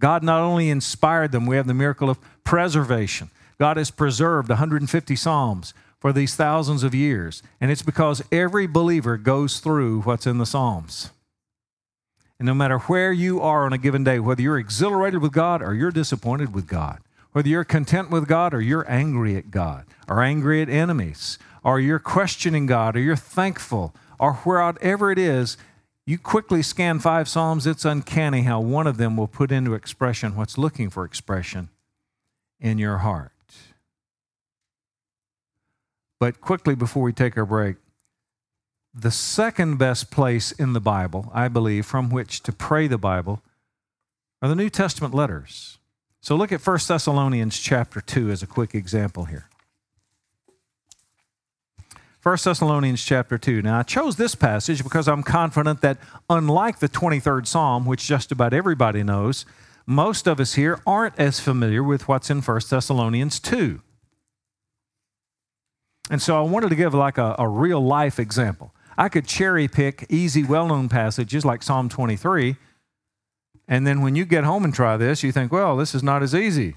God not only inspired them, we have the miracle of preservation. God has preserved 150 psalms for these thousands of years. And it's because every believer goes through what's in the Psalms. And no matter where you are on a given day, whether you're exhilarated with God or you're disappointed with God, whether you're content with God or you're angry at God or angry at enemies, or you're questioning God or you're thankful or wherever it is, you quickly scan five Psalms, it's uncanny how one of them will put into expression what's looking for expression in your heart. But quickly before we take our break, the second best place in the Bible, I believe, from which to pray the Bible are the New Testament letters. So look at 1 Thessalonians chapter 2 as a quick example here. 1 Thessalonians chapter 2. Now, I chose this passage because I'm confident that, unlike the 23rd Psalm, which just about everybody knows, most of us here aren't as familiar with what's in 1 Thessalonians 2. And so I wanted to give like a, a real life example. I could cherry pick easy, well known passages like Psalm 23. And then when you get home and try this, you think, well, this is not as easy.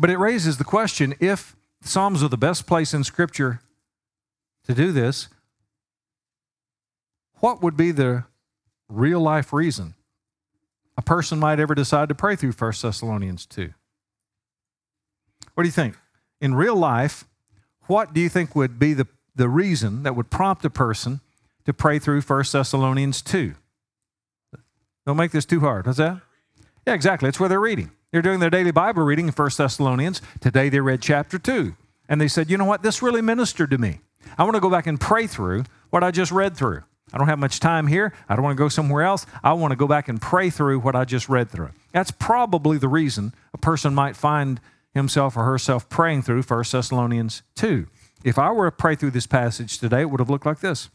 But it raises the question if Psalms are the best place in Scripture to do this, what would be the real life reason a person might ever decide to pray through 1 Thessalonians 2? What do you think? In real life, what do you think would be the, the reason that would prompt a person to pray through 1 Thessalonians 2? Don't make this too hard. How's that? Yeah, exactly. It's where they're reading. They're doing their daily Bible reading in 1 Thessalonians. Today they read chapter 2. And they said, you know what? This really ministered to me. I want to go back and pray through what I just read through. I don't have much time here. I don't want to go somewhere else. I want to go back and pray through what I just read through. That's probably the reason a person might find himself or herself praying through 1 Thessalonians 2. If I were to pray through this passage today, it would have looked like this.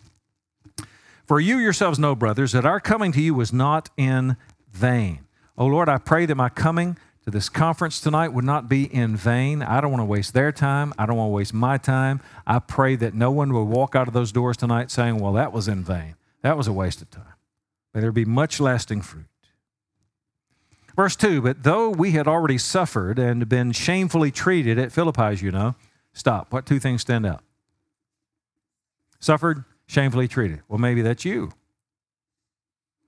For you yourselves know, brothers, that our coming to you was not in vain. Oh Lord, I pray that my coming to this conference tonight would not be in vain. I don't want to waste their time. I don't want to waste my time. I pray that no one will walk out of those doors tonight saying, well, that was in vain. That was a waste of time. May there be much lasting fruit. Verse 2 But though we had already suffered and been shamefully treated at Philippi, you know, stop. What two things stand out? Suffered, shamefully treated. Well, maybe that's you.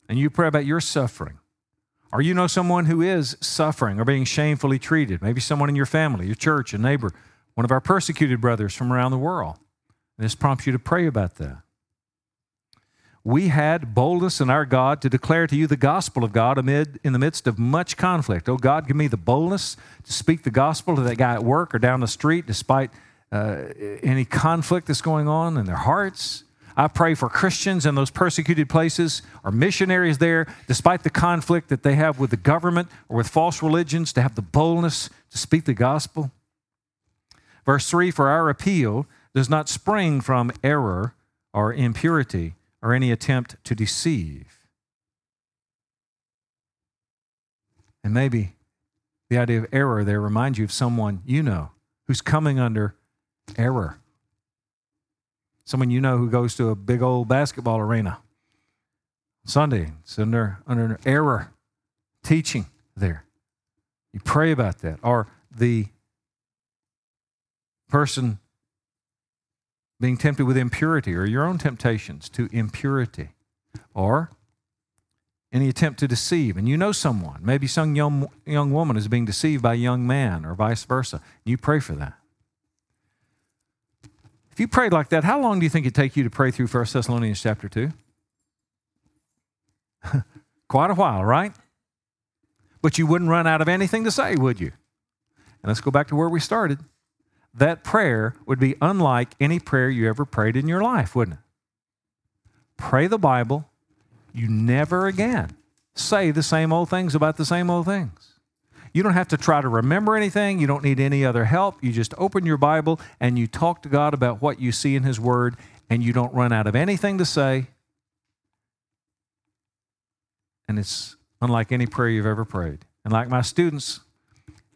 And you pray about your suffering. Or you know someone who is suffering or being shamefully treated. Maybe someone in your family, your church, a neighbor, one of our persecuted brothers from around the world. And this prompts you to pray about that we had boldness in our God to declare to you the gospel of God amid in the midst of much conflict. Oh God, give me the boldness to speak the gospel to that guy at work or down the street, despite uh, any conflict that's going on in their hearts. I pray for Christians in those persecuted places or missionaries there, despite the conflict that they have with the government or with false religions, to have the boldness to speak the gospel. Verse 3 For our appeal does not spring from error or impurity or any attempt to deceive. And maybe the idea of error there reminds you of someone you know who's coming under error. Someone you know who goes to a big old basketball arena Sunday. It's under, under error teaching there. You pray about that. Or the person being tempted with impurity or your own temptations to impurity or any attempt to deceive and you know someone maybe some young, young woman is being deceived by a young man or vice versa you pray for that if you prayed like that how long do you think it'd take you to pray through 1 thessalonians chapter 2 <laughs> quite a while right but you wouldn't run out of anything to say would you and let's go back to where we started that prayer would be unlike any prayer you ever prayed in your life, wouldn't it? Pray the Bible, you never again say the same old things about the same old things. You don't have to try to remember anything. You don't need any other help. You just open your Bible and you talk to God about what you see in His Word, and you don't run out of anything to say. And it's unlike any prayer you've ever prayed. And like my students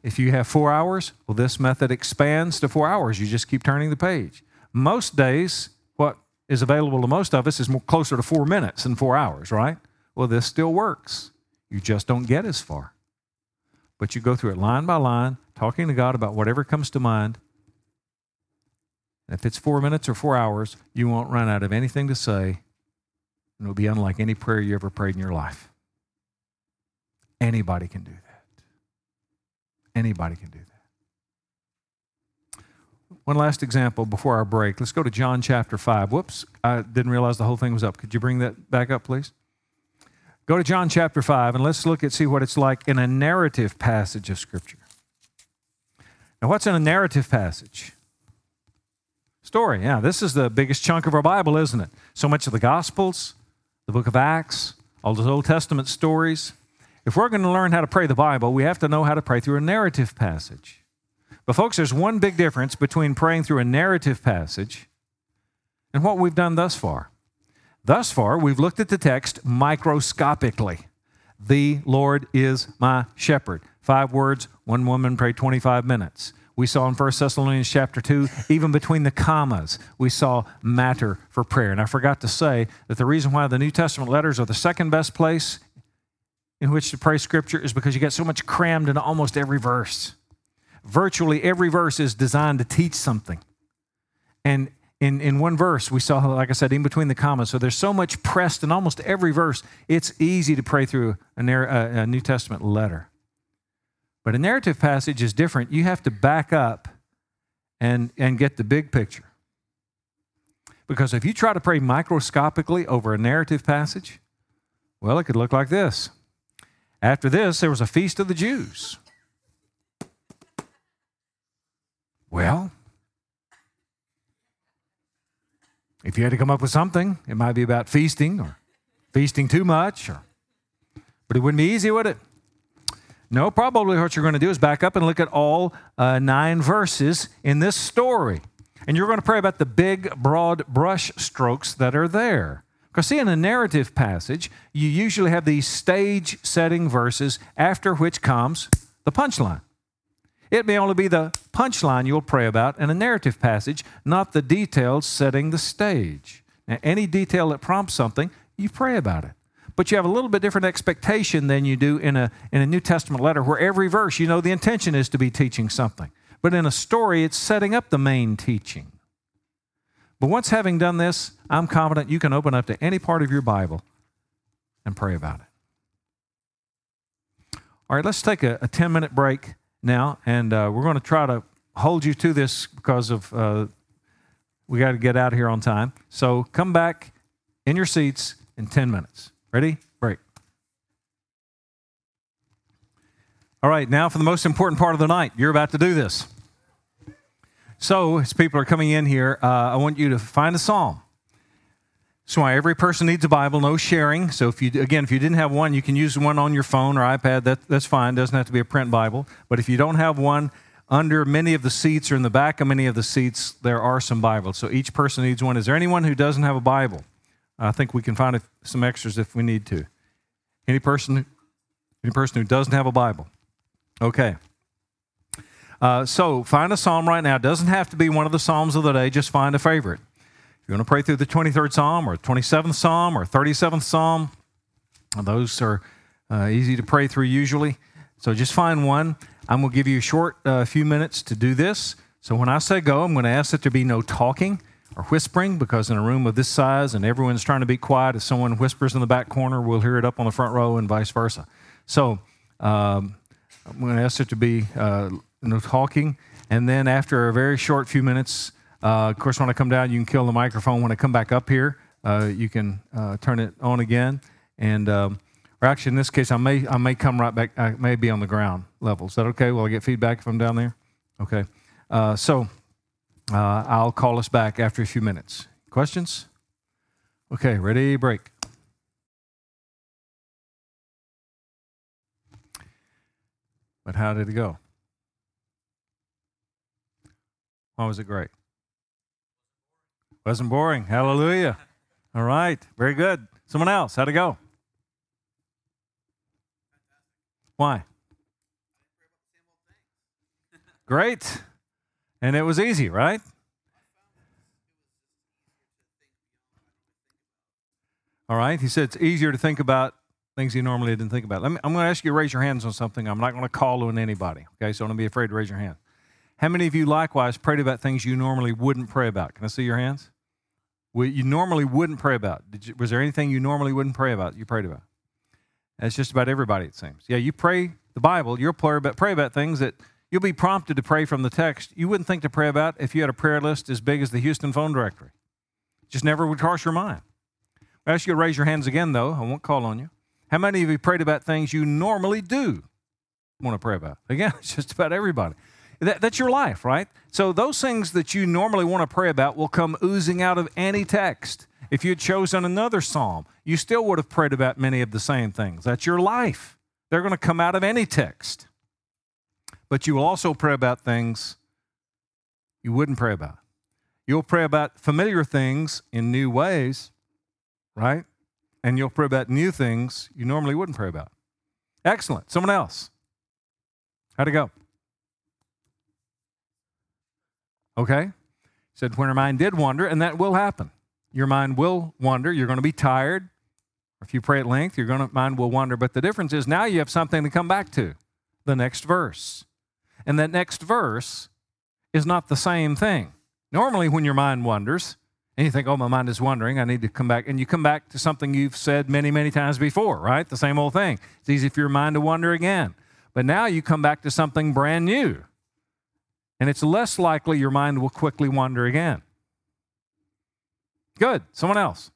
if you have four hours, well, this method expands to four hours. You just keep turning the page. Most days, what is available to most of us is more closer to four minutes than four hours, right? Well, this still works. You just don't get as far. But you go through it line by line, talking to God about whatever comes to mind. If it's four minutes or four hours, you won't run out of anything to say, and it'll be unlike any prayer you ever prayed in your life. Anybody can do that. Anybody can do that. One last example before our break. Let's go to John chapter 5. Whoops, I didn't realize the whole thing was up. Could you bring that back up, please? Go to John chapter 5 and let's look at see what it's like in a narrative passage of Scripture. Now, what's in a narrative passage? Story. Yeah, this is the biggest chunk of our Bible, isn't it? So much of the Gospels, the book of Acts, all those Old Testament stories. If we're going to learn how to pray the Bible, we have to know how to pray through a narrative passage. But, folks, there's one big difference between praying through a narrative passage and what we've done thus far. Thus far, we've looked at the text microscopically. The Lord is my shepherd. Five words, one woman prayed 25 minutes. We saw in 1 Thessalonians chapter 2, even between the commas, we saw matter for prayer. And I forgot to say that the reason why the New Testament letters are the second best place in which to pray scripture is because you get so much crammed into almost every verse. Virtually every verse is designed to teach something. And in, in one verse, we saw, like I said, in between the commas. So there's so much pressed in almost every verse, it's easy to pray through a, a New Testament letter. But a narrative passage is different. You have to back up and, and get the big picture. Because if you try to pray microscopically over a narrative passage, well, it could look like this. After this, there was a feast of the Jews. Well, if you had to come up with something, it might be about feasting or feasting too much, or, but it wouldn't be easy, would it? No, probably what you're going to do is back up and look at all uh, nine verses in this story. And you're going to pray about the big, broad brush strokes that are there. Because, see, in a narrative passage, you usually have these stage setting verses after which comes the punchline. It may only be the punchline you'll pray about in a narrative passage, not the details setting the stage. Now, any detail that prompts something, you pray about it but you have a little bit different expectation than you do in a, in a New Testament letter where every verse, you know, the intention is to be teaching something. But in a story, it's setting up the main teaching. But once having done this, I'm confident you can open up to any part of your Bible and pray about it. All right, let's take a, a 10 minute break now, and uh, we're going to try to hold you to this because of uh, we got to get out of here on time. So come back in your seats in 10 minutes. Ready? Break. All right, now for the most important part of the night. You're about to do this. So, as people are coming in here, uh, I want you to find a psalm. So, why every person needs a Bible, no sharing. So, if you again, if you didn't have one, you can use one on your phone or iPad. That, that's fine. Doesn't have to be a print Bible. But if you don't have one, under many of the seats or in the back of many of the seats, there are some Bibles. So each person needs one. Is there anyone who doesn't have a Bible? I think we can find some extras if we need to. Any person, any person who doesn't have a Bible. Okay. Uh, so find a psalm right now. It doesn't have to be one of the psalms of the day. Just find a favorite. You want to pray through the 23rd psalm or 27th psalm or 37th psalm, those are uh, easy to pray through usually. So just find one. I'm going to give you a short uh, few minutes to do this. So when I say go, I'm going to ask that there be no talking or whispering because in a room of this size and everyone's trying to be quiet, if someone whispers in the back corner, we'll hear it up on the front row and vice versa. So um, I'm going to ask it to be uh, no talking. And then after a very short few minutes, uh, of course, when I come down, you can kill the microphone. When I come back up here, uh, you can uh, turn it on again. And um, or actually, in this case, I may I may come right back. I may be on the ground level. Is that okay? Will I get feedback if I'm down there? Okay. Uh, so uh, I'll call us back after a few minutes. Questions? Okay, ready, break. But how did it go? Why was it great? Wasn't boring. Hallelujah. All right, very good. Someone else, how'd it go? Why? Great. And it was easy, right? All right. He said it's easier to think about Things you normally didn't think about. Let me, I'm going to ask you to raise your hands on something. I'm not going to call on anybody. Okay, so don't be afraid to raise your hand. How many of you likewise prayed about things you normally wouldn't pray about? Can I see your hands? What you normally wouldn't pray about. You, was there anything you normally wouldn't pray about? You prayed about. That's just about everybody, it seems. Yeah, you pray the Bible. You'll pray about, pray about things that you'll be prompted to pray from the text. You wouldn't think to pray about if you had a prayer list as big as the Houston phone directory. Just never would cross your mind. I ask you to raise your hands again, though. I won't call on you. How many of you prayed about things you normally do want to pray about? Again, <laughs> it's just about everybody. That, that's your life, right? So those things that you normally want to pray about will come oozing out of any text. If you had chosen another psalm, you still would have prayed about many of the same things. That's your life. They're going to come out of any text. But you will also pray about things you wouldn't pray about. You'll pray about familiar things in new ways, right? And you'll pray about new things you normally wouldn't pray about. Excellent. Someone else. How'd it go? Okay? Said when her mind did wander, and that will happen. Your mind will wander. You're going to be tired. If you pray at length, your mind will wander. But the difference is now you have something to come back to the next verse. And that next verse is not the same thing. Normally, when your mind wanders, and you think, oh, my mind is wandering, I need to come back, and you come back to something you've said many, many times before, right? The same old thing. It's easy for your mind to wander again. But now you come back to something brand new, and it's less likely your mind will quickly wander again. Good. Someone else.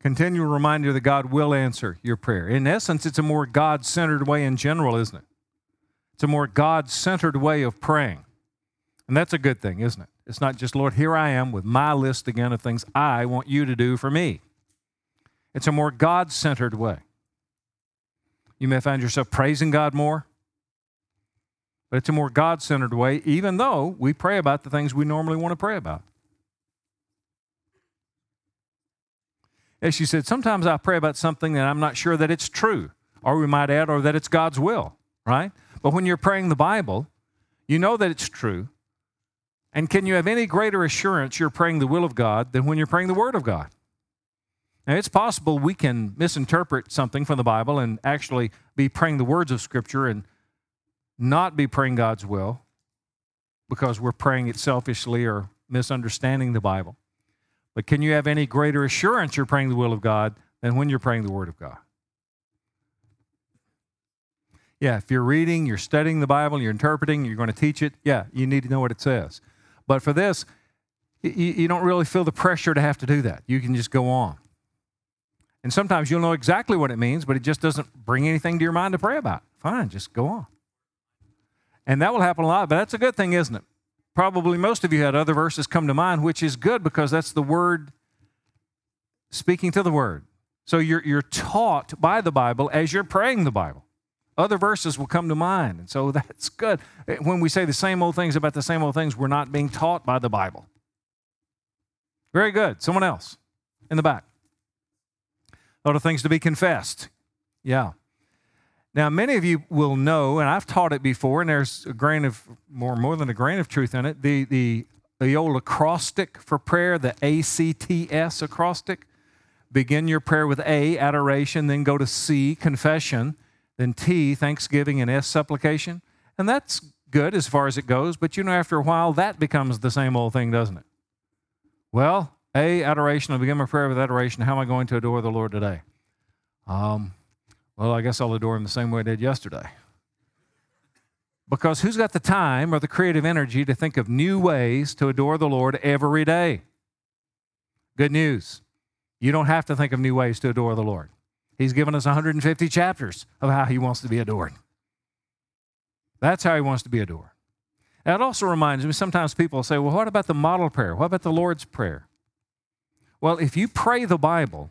Continual reminder that God will answer your prayer. In essence, it's a more God centered way in general, isn't it? It's a more God centered way of praying. And that's a good thing, isn't it? It's not just, Lord, here I am with my list again of things I want you to do for me. It's a more God centered way. You may find yourself praising God more, but it's a more God centered way, even though we pray about the things we normally want to pray about. As she said, sometimes I pray about something that I'm not sure that it's true, or we might add, or that it's God's will, right? But when you're praying the Bible, you know that it's true. And can you have any greater assurance you're praying the will of God than when you're praying the Word of God? Now, it's possible we can misinterpret something from the Bible and actually be praying the words of Scripture and not be praying God's will because we're praying it selfishly or misunderstanding the Bible. But can you have any greater assurance you're praying the will of God than when you're praying the Word of God? Yeah, if you're reading, you're studying the Bible, you're interpreting, you're going to teach it, yeah, you need to know what it says. But for this, you, don't really feel the pressure to have to do that. You can just go on. And sometimes you'll know exactly what it means, but it just doesn't bring anything to your mind to pray about. Fine, just go on. And that will happen a lot, but that's a good thing, isn't it? Probably most of you had other verses come to mind, which is good because that's the Word speaking to the Word. So you're, you're taught by the Bible as you're praying the Bible. Other verses will come to mind. And so <laughs> that's good. When we say the same old things about the same old things, we're not being taught by the Bible. Very good. Someone else in the back. A lot of things to be confessed. Yeah. Now, many of you will know, and I've taught it before, and there's a grain of more, more than a grain of truth in it. The, the, the old acrostic for prayer, the ACTS acrostic. Begin your prayer with A, adoration, then go to C, confession, then T, thanksgiving, and S, supplication. And that's good as far as it goes, but you know, after a while, that becomes the same old thing, doesn't it? Well, A, adoration, I begin my prayer with adoration. How am I going to adore the Lord today? Um, well, I guess I'll adore him the same way I did yesterday. Because who's got the time or the creative energy to think of new ways to adore the Lord every day? Good news. You don't have to think of new ways to adore the Lord. He's given us 150 chapters of how he wants to be adored. That's how he wants to be adored. That also reminds me sometimes people say, well, what about the model prayer? What about the Lord's Prayer? Well, if you pray the Bible,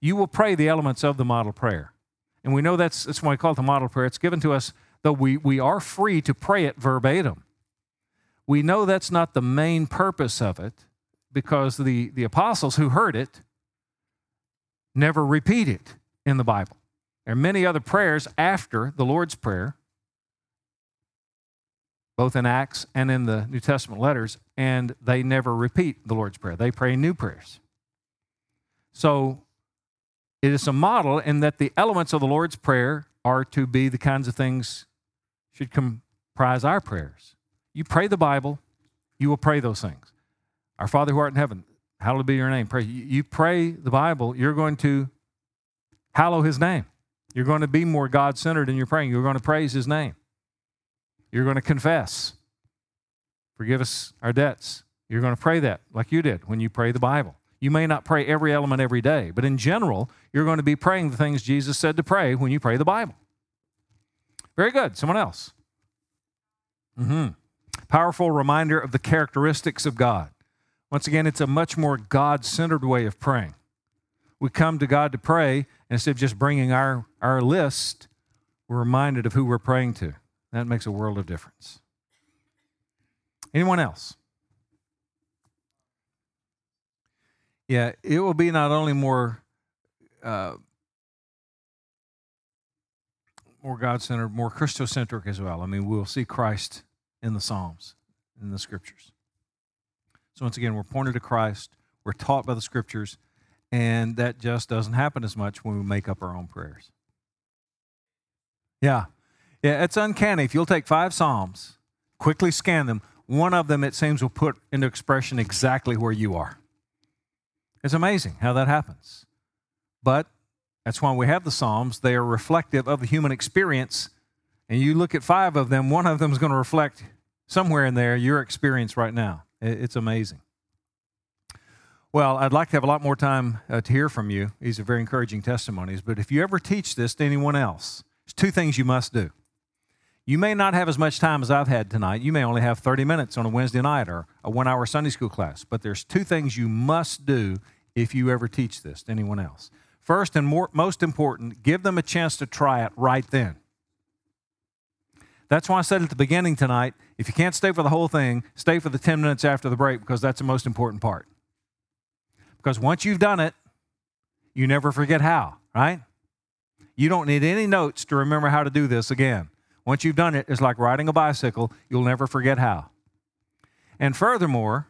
you will pray the elements of the model prayer. And we know that's, that's why we call it the model prayer. It's given to us, though we, we are free to pray it verbatim. We know that's not the main purpose of it because the, the apostles who heard it never repeat it in the Bible. There are many other prayers after the Lord's Prayer, both in Acts and in the New Testament letters, and they never repeat the Lord's Prayer. They pray new prayers. So it is a model in that the elements of the Lord's Prayer are to be the kinds of things should comprise our prayers. You pray the Bible, you will pray those things. Our Father who art in heaven, hallowed be your name. Pray. You pray the Bible, you're going to hallow his name. You're going to be more God centered in your praying. You're going to praise his name. You're going to confess. Forgive us our debts. You're going to pray that like you did when you pray the Bible. You may not pray every element every day, but in general, you're going to be praying the things Jesus said to pray when you pray the Bible. Very good. Someone else. Mm-hmm. Powerful reminder of the characteristics of God. Once again, it's a much more God centered way of praying. We come to God to pray, instead of just bringing our, our list, we're reminded of who we're praying to. That makes a world of difference. Anyone else? Yeah, it will be not only more uh, more God centered, more Christocentric as well. I mean, we'll see Christ in the Psalms, in the Scriptures. So once again, we're pointed to Christ. We're taught by the Scriptures, and that just doesn't happen as much when we make up our own prayers. Yeah, yeah, it's uncanny. If you'll take five Psalms, quickly scan them, one of them, it seems, will put into expression exactly where you are. It's amazing how that happens. But that's why we have the Psalms. They are reflective of the human experience. And you look at five of them, one of them is going to reflect somewhere in there your experience right now. It's amazing. Well, I'd like to have a lot more time uh, to hear from you. These are very encouraging testimonies. But if you ever teach this to anyone else, there's two things you must do. You may not have as much time as I've had tonight. You may only have 30 minutes on a Wednesday night or a one hour Sunday school class. But there's two things you must do if you ever teach this to anyone else. First and more, most important, give them a chance to try it right then. That's why I said at the beginning tonight if you can't stay for the whole thing, stay for the 10 minutes after the break because that's the most important part. Because once you've done it, you never forget how, right? You don't need any notes to remember how to do this again. Once you've done it, it's like riding a bicycle, you'll never forget how. And furthermore,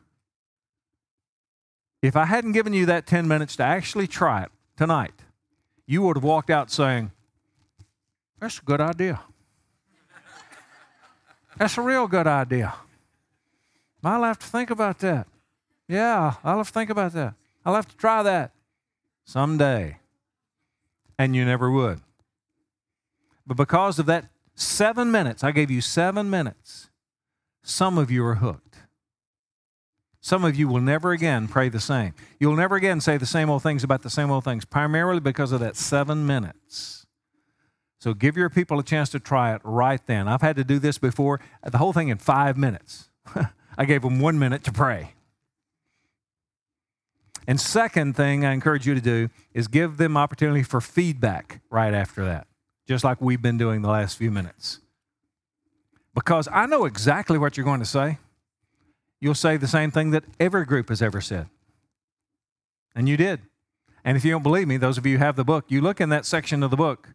if I hadn't given you that 10 minutes to actually try it tonight, you would have walked out saying, That's a good idea. That's a real good idea. I'll have to think about that. Yeah, I'll have to think about that. I'll have to try that someday. And you never would. But because of that seven minutes, I gave you seven minutes, some of you are hooked. Some of you will never again pray the same. You'll never again say the same old things about the same old things, primarily because of that seven minutes. So give your people a chance to try it right then. I've had to do this before, the whole thing in five minutes. <laughs> I gave them one minute to pray. And second thing I encourage you to do is give them opportunity for feedback right after that, just like we've been doing the last few minutes. Because I know exactly what you're going to say you'll say the same thing that every group has ever said. And you did. And if you don't believe me, those of you who have the book, you look in that section of the book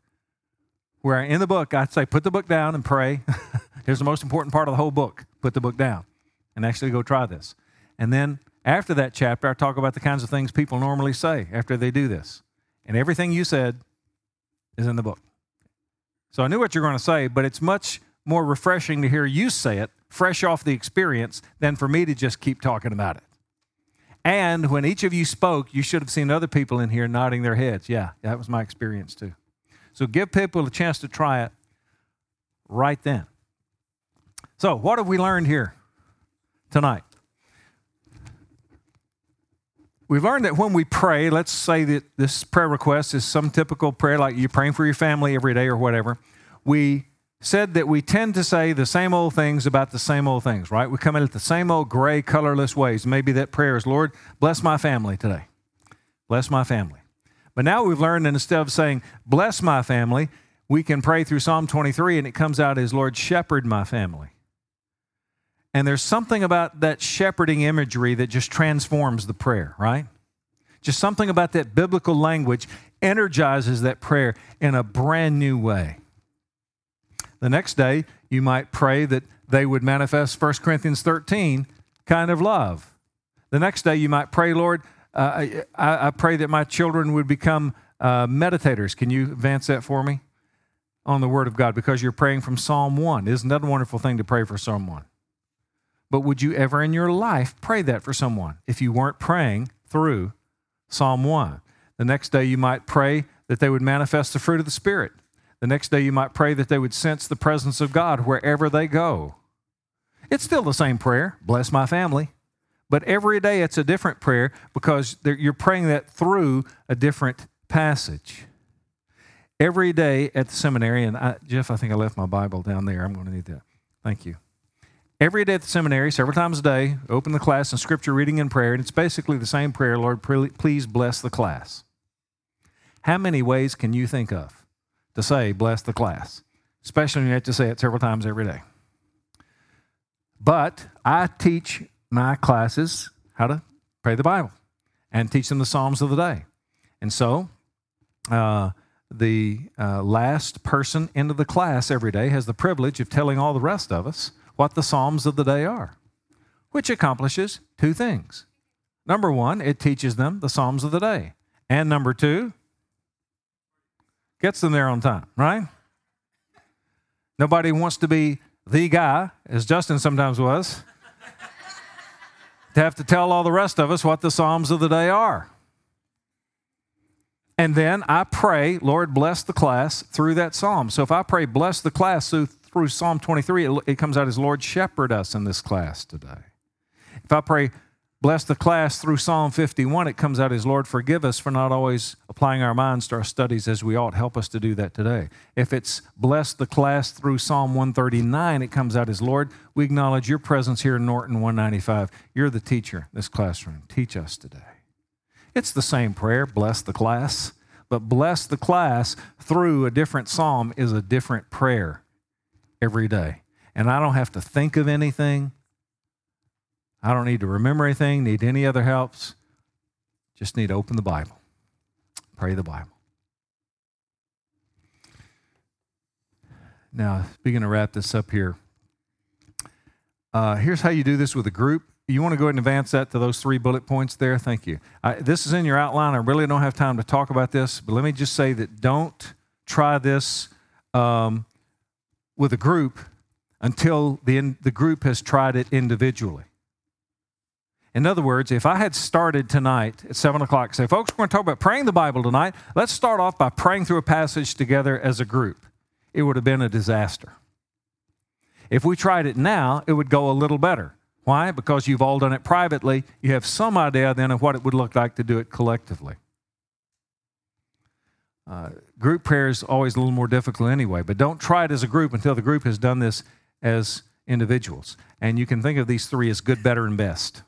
where in the book I say, put the book down and pray. <laughs> Here's the most important part of the whole book put the book down and actually go try this. And then after that chapter, I talk about the kinds of things people normally say after they do this. And everything you said is in the book. So I knew what you're going to say, but it's much more refreshing to hear you say it fresh off the experience than for me to just keep talking about it. And when each of you spoke, you should have seen other people in here nodding their heads. Yeah, that was my experience too. So give people a chance to try it right then. So, what have we learned here tonight? We've learned that when we pray, let's say that this prayer request is some typical prayer like you're praying for your family every day or whatever. We said that we tend to say the same old things about the same old things, right? We come in at the same old gray, colorless ways. Maybe that prayer is, Lord, bless my family today. Bless my family. But now we've learned that instead of saying, bless my family, we can pray through Psalm 23 and it comes out as, Lord, shepherd my family. And there's something about that shepherding imagery that just transforms the prayer, right? Just something about that biblical language energizes that prayer in a brand new way. The next day, you might pray that they would manifest 1 Corinthians 13 kind of love. The next day, you might pray, Lord, uh, I, I, pray that my children would become Uh, meditators, can you advance that for me? On the Word of God, because you're praying from Psalm 1. Isn't that a wonderful thing to pray for someone? But would you ever in your life pray that for someone if you weren't praying through Psalm 1? The next day, you might pray that they would manifest the fruit of the Spirit. The next day, you might pray that they would sense the presence of God wherever they go. It's still the same prayer bless my family. But every day it's a different prayer because you're praying that through a different passage. Every day at the seminary, and I, Jeff, I think I left my Bible down there. I'm going to need that. Thank you. Every day at the seminary, several times a day, open the class in scripture reading and prayer, and it's basically the same prayer Lord, please bless the class. How many ways can you think of to say bless the class? Especially when you have to say it several times every day. But I teach my classes how to pray the Bible and teach them the Psalms of the day. And so, uh, the uh, last person into the class every day has the privilege of telling all the rest of us what the Psalms of the day are, which accomplishes two things. Number one, it teaches them the Psalms of the day. And number two, gets them there on time, right? Nobody wants to be the guy, as Justin sometimes was, to have to tell all the rest of us what the Psalms of the day are. And then I pray, Lord, bless the class through that psalm. So if I pray, bless the class through, through Psalm 23, it, it comes out as, Lord, shepherd us in this class today. If I pray, bless the class through Psalm 51, it comes out as, Lord, forgive us for not always applying our minds to our studies as we ought. Help us to do that today. If it's bless the class through Psalm 139, it comes out as, Lord, we acknowledge your presence here in Norton 195. You're the teacher in this classroom. Teach us today. It's the same prayer, bless the class, but bless the class through a different psalm is a different prayer every day. And I don't have to think of anything. I don't need to remember anything, need any other helps. Just need to open the Bible, pray the Bible. Now, begin to wrap this up here. Uh, here's how you do this with a group. You want to go ahead and advance that to those three bullet points there? Thank you. I, this is in your outline. I really don't have time to talk about this, but let me just say that don't try this um, with a group until the, the group has tried it individually. In other words, if I had started tonight at 7 o'clock, say, folks, we're going to talk about praying the Bible tonight. Let's start off by praying through a passage together as a group. It would have been a disaster. If we tried it now, it would go a little better. Why? Because you've all done it privately. You have some idea then of what it would look like to do it collectively. Uh, group prayer is always a little more difficult anyway, but don't try it as a group until the group has done this as individuals. And you can think of these three as good, better, and best.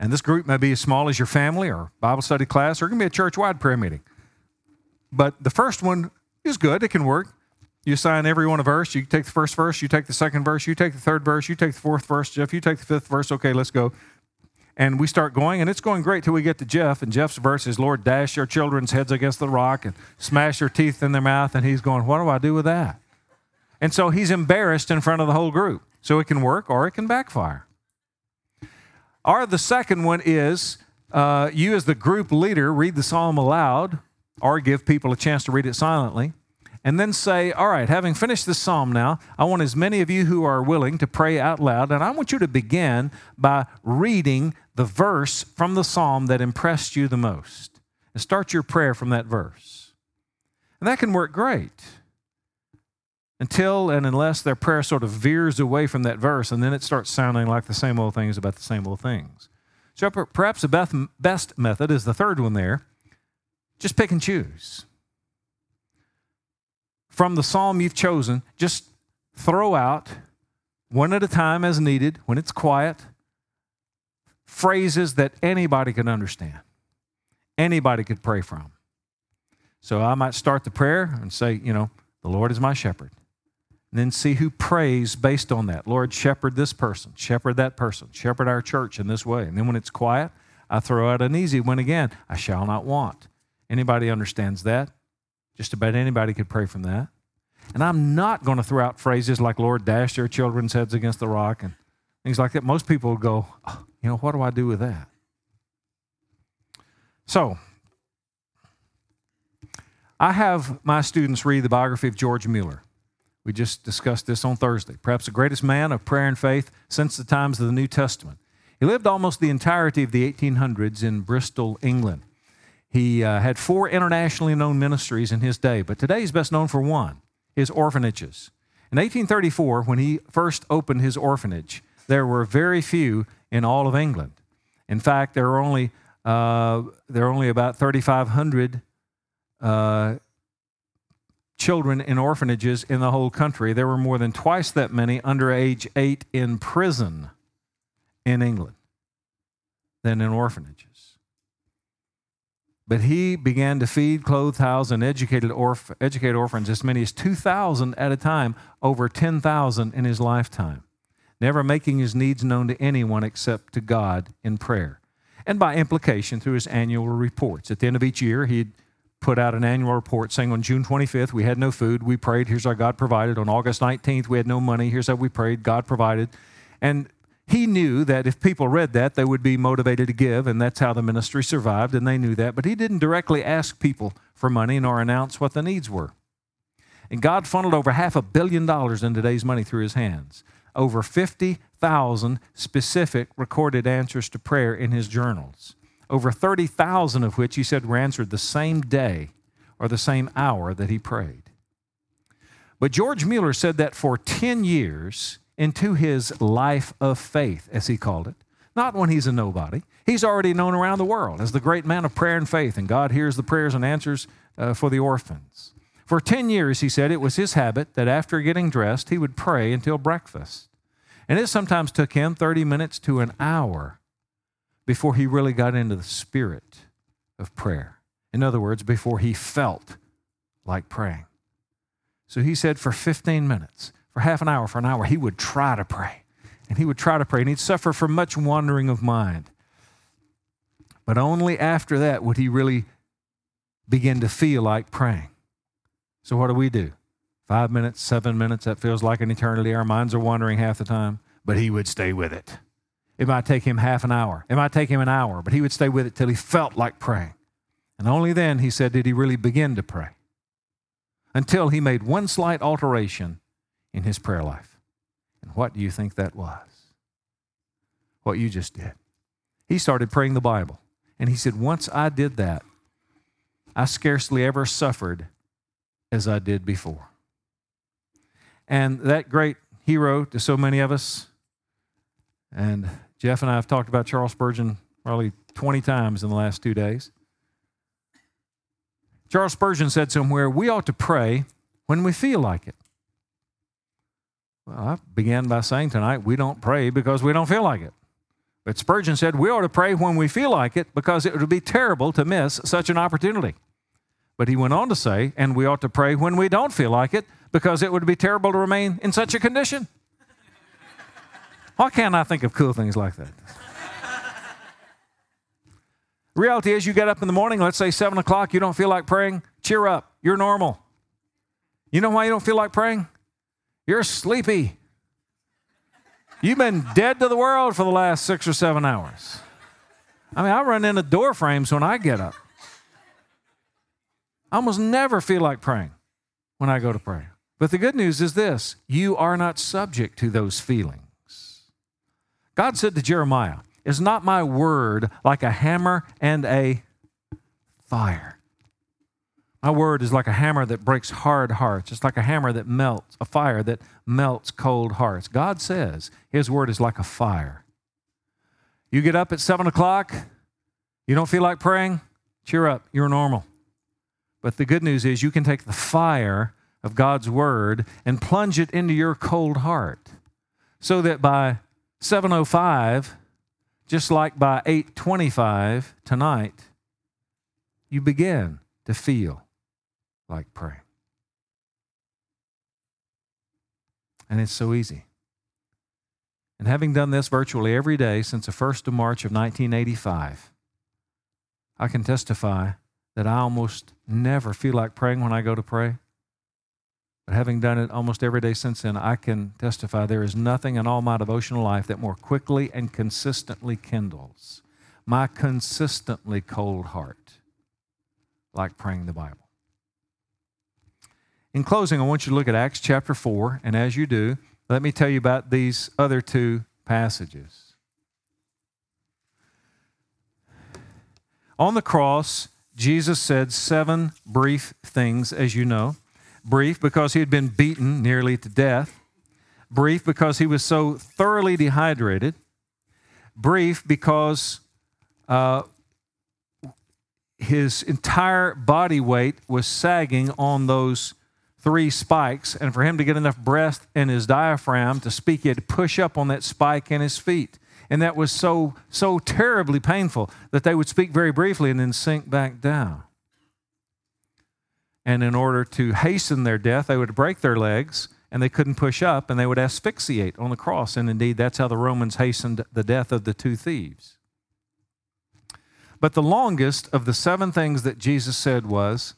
And this group may be as small as your family or Bible study class, or it can be a church wide prayer meeting. But the first one is good, it can work. You assign everyone a verse. You take the first verse, you take the second verse, you take the third verse, you take the fourth verse. Jeff, you take the fifth verse. Okay, let's go. And we start going, and it's going great till we get to Jeff. And Jeff's verse is, Lord, dash your children's heads against the rock and smash your teeth in their mouth. And he's going, What do I do with that? And so he's embarrassed in front of the whole group. So it can work or it can backfire. Or the second one is uh, you, as the group leader, read the psalm aloud or give people a chance to read it silently. And then say, All right, having finished this psalm now, I want as many of you who are willing to pray out loud. And I want you to begin by reading the verse from the psalm that impressed you the most. And start your prayer from that verse. And that can work great until and unless their prayer sort of veers away from that verse and then it starts sounding like the same old things about the same old things. So perhaps the best method is the third one there. Just pick and choose. From the psalm you've chosen, just throw out one at a time as needed when it's quiet phrases that anybody can understand, anybody could pray from. So I might start the prayer and say, you know, the Lord is my shepherd. And then see who prays based on that. Lord, shepherd this person, shepherd that person, shepherd our church in this way. And then when it's quiet, I throw out an easy one again. I shall not want. Anybody understands that? Just about anybody could pray from that. And I'm not going to throw out phrases like, Lord, dash your children's heads against the rock and things like that. Most people go, oh, you know, what do I do with that? So, I have my students read the biography of George Mueller. We just discussed this on Thursday. Perhaps the greatest man of prayer and faith since the times of the New Testament. He lived almost the entirety of the 1800s in Bristol, England. He uh, had four internationally known ministries in his day, but today he's best known for one his orphanages. In 1834, when he first opened his orphanage, there were very few in all of England. In fact, there are only, uh, there are only about 3,500 uh, children in orphanages in the whole country. There were more than twice that many under age eight in prison in England than in orphanages. But he began to feed, clothe, house, and educated orph- educate orphans as many as 2,000 at a time, over 10,000 in his lifetime, never making his needs known to anyone except to God in prayer. And by implication, through his annual reports. At the end of each year, he'd put out an annual report saying on June 25th, we had no food, we prayed, here's how God provided. On August 19th, we had no money, here's how we prayed, God provided. And he knew that if people read that, they would be motivated to give, and that's how the ministry survived, and they knew that. But he didn't directly ask people for money nor announce what the needs were. And God funneled over half a billion dollars in today's money through his hands. Over 50,000 specific recorded answers to prayer in his journals. Over 30,000 of which he said were answered the same day or the same hour that he prayed. But George Mueller said that for 10 years, into his life of faith, as he called it. Not when he's a nobody. He's already known around the world as the great man of prayer and faith, and God hears the prayers and answers uh, for the orphans. For 10 years, he said it was his habit that after getting dressed, he would pray until breakfast. And it sometimes took him 30 minutes to an hour before he really got into the spirit of prayer. In other words, before he felt like praying. So he said, for 15 minutes, for half an hour, for an hour, he would try to pray. And he would try to pray, and he'd suffer from much wandering of mind. But only after that would he really begin to feel like praying. So, what do we do? Five minutes, seven minutes, that feels like an eternity. Our minds are wandering half the time, but he would stay with it. It might take him half an hour, it might take him an hour, but he would stay with it till he felt like praying. And only then, he said, did he really begin to pray. Until he made one slight alteration in his prayer life. And what do you think that was? What you just did. He started praying the Bible. And he said, Once I did that, I scarcely ever suffered as I did before. And that great hero to so many of us, and Jeff and I have talked about Charles Spurgeon probably 20 times in the last two days. Charles Spurgeon said somewhere, We ought to pray when we feel like it. Well, I began by saying tonight we don't pray because we don't feel like it. But Spurgeon said we ought to pray when we feel like it because it would be terrible to miss such an opportunity. But he went on to say, and we ought to pray when we don't feel like it because it would be terrible to remain in such a condition. Why can't I think of cool things like that? Reality is, you get up in the morning, let's say 7 o'clock, you don't feel like praying, cheer up. You're normal. You know why you don't feel like praying? You're sleepy. You've been dead to the world for the last six or seven hours. I mean, I run into door frames when I get up. I almost never feel like praying when I go to pray. But the good news is this you are not subject to those feelings. God said to Jeremiah, Is not my word like a hammer and a fire? My word is like a hammer that breaks hard hearts. It's like a hammer that melts, a fire that melts cold hearts. God says His word is like a fire. You get up at 7 o'clock, you don't feel like praying, cheer up, you're normal. But the good news is you can take the fire of God's word and plunge it into your cold heart so that by 705 just like by 825 tonight you begin to feel like praying. And it's so easy. And having done this virtually every day since the 1st of March of 1985, I can testify that I almost never feel like praying when I go to pray. But having done it almost every day since then, I can testify there is nothing in all my devotional life that more quickly and consistently kindles my consistently cold heart like praying the Bible. In closing, I want you to look at Acts chapter 4, and as you do, let me tell you about these other two passages. On the cross, Jesus said seven brief things, as you know. Brief because he had been beaten nearly to death. Brief because he was so thoroughly dehydrated. Brief because uh, his entire body weight was sagging on those three spikes. And for him to get enough breath in his diaphragm to speak, he had to push up on that spike in his feet. And that was so, so terribly painful that they would speak very briefly and then sink back down. And in order to hasten their death, they would break their legs and they couldn't push up and they would asphyxiate on the cross. And indeed, that's how the Romans hastened the death of the two thieves. But the longest of the seven things that Jesus said was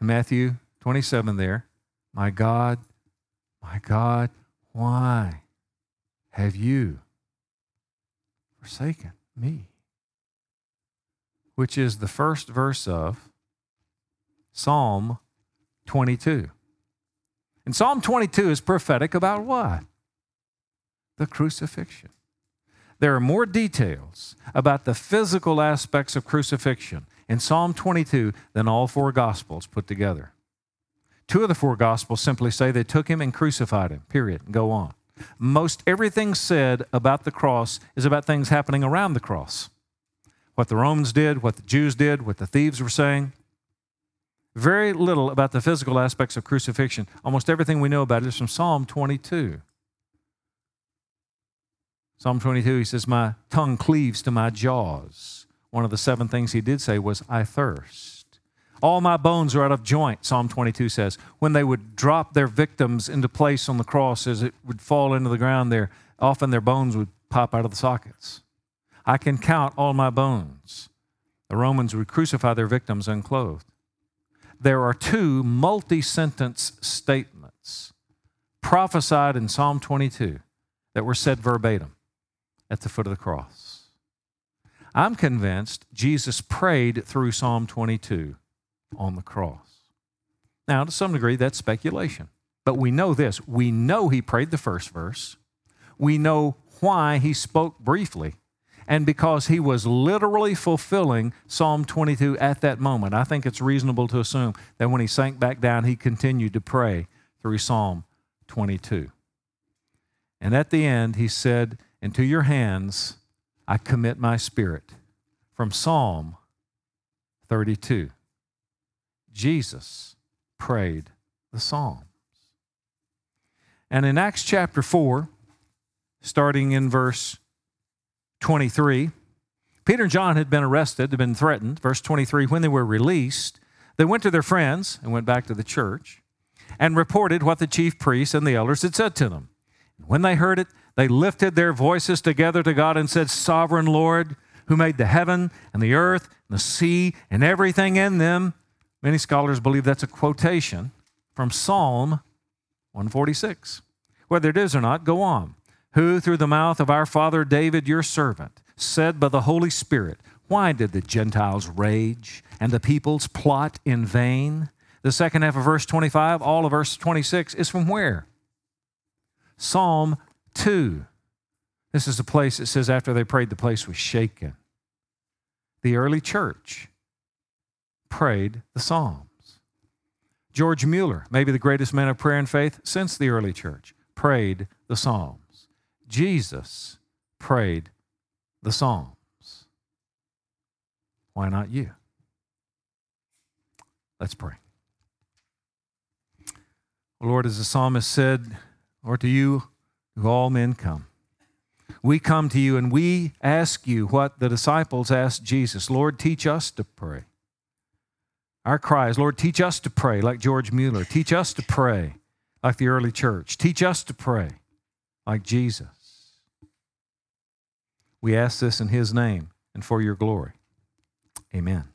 in Matthew 27 there, My God, my God, why have you forsaken me? Which is the first verse of Psalm 22. And Psalm 22 is prophetic about what? The crucifixion. There are more details about the physical aspects of crucifixion in Psalm 22 than all four Gospels put together. Two of the four Gospels simply say they took him and crucified him, period, and go on. Most everything said about the cross is about things happening around the cross. What the Romans did, what the Jews did, what the thieves were saying. Very little about the physical aspects of crucifixion. Almost everything we know about it is from Psalm 22. Psalm 22, he says, My tongue cleaves to my jaws. One of the seven things he did say was, I thirst. All my bones are out of joint, Psalm 22 says. When they would drop their victims into place on the cross as it would fall into the ground there, often their bones would pop out of the sockets. I can count all my bones. The Romans would crucify their victims unclothed there are two multi sentence statements prophesied in Psalm 22 that were said verbatim at the foot of the cross. I'm convinced Jesus prayed through Psalm 22 on the cross. Now, to some degree, that's speculation. But we know this. We know he prayed the first verse. We know why he spoke briefly and because he was literally fulfilling Psalm 22 at that moment. I think it's reasonable to assume that when he sank back down, he continued to pray through Psalm 22. And at the end, he said, Into your hands I commit my spirit. From Psalm 32. Jesus prayed the Psalms. And in Acts chapter 4, starting in verse 23. Peter and John had been arrested, had been threatened. Verse 23 when they were released, they went to their friends and went back to the church and reported what the chief priests and the elders had said to them. When they heard it, they lifted their voices together to God and said, Sovereign Lord, who made the heaven and the earth and the sea and everything in them. Many scholars believe that's a quotation from Psalm 146. Whether it is or not, go on who through the mouth of our father David, your servant, said by the Holy Spirit, Why did the Gentiles rage and the peoples plot in vain? The second half of verse 25, all of verse 26 is from where? Psalm 2. This is the place it says after they prayed, the place was shaken. The early church prayed the Psalms. George Mueller, maybe the greatest man of prayer and faith since the early church, prayed the Psalms. Jesus prayed the Psalms. Why not you? Let's pray. Lord, as the psalmist said, Lord, to you do all men come. We come to you and we ask you what the disciples asked Jesus Lord, teach us to pray. Our cry is, Lord, teach us to pray like George Mueller. Teach us to pray like the early church. Teach us to pray like Jesus. We ask this in His name and for your glory. Amen.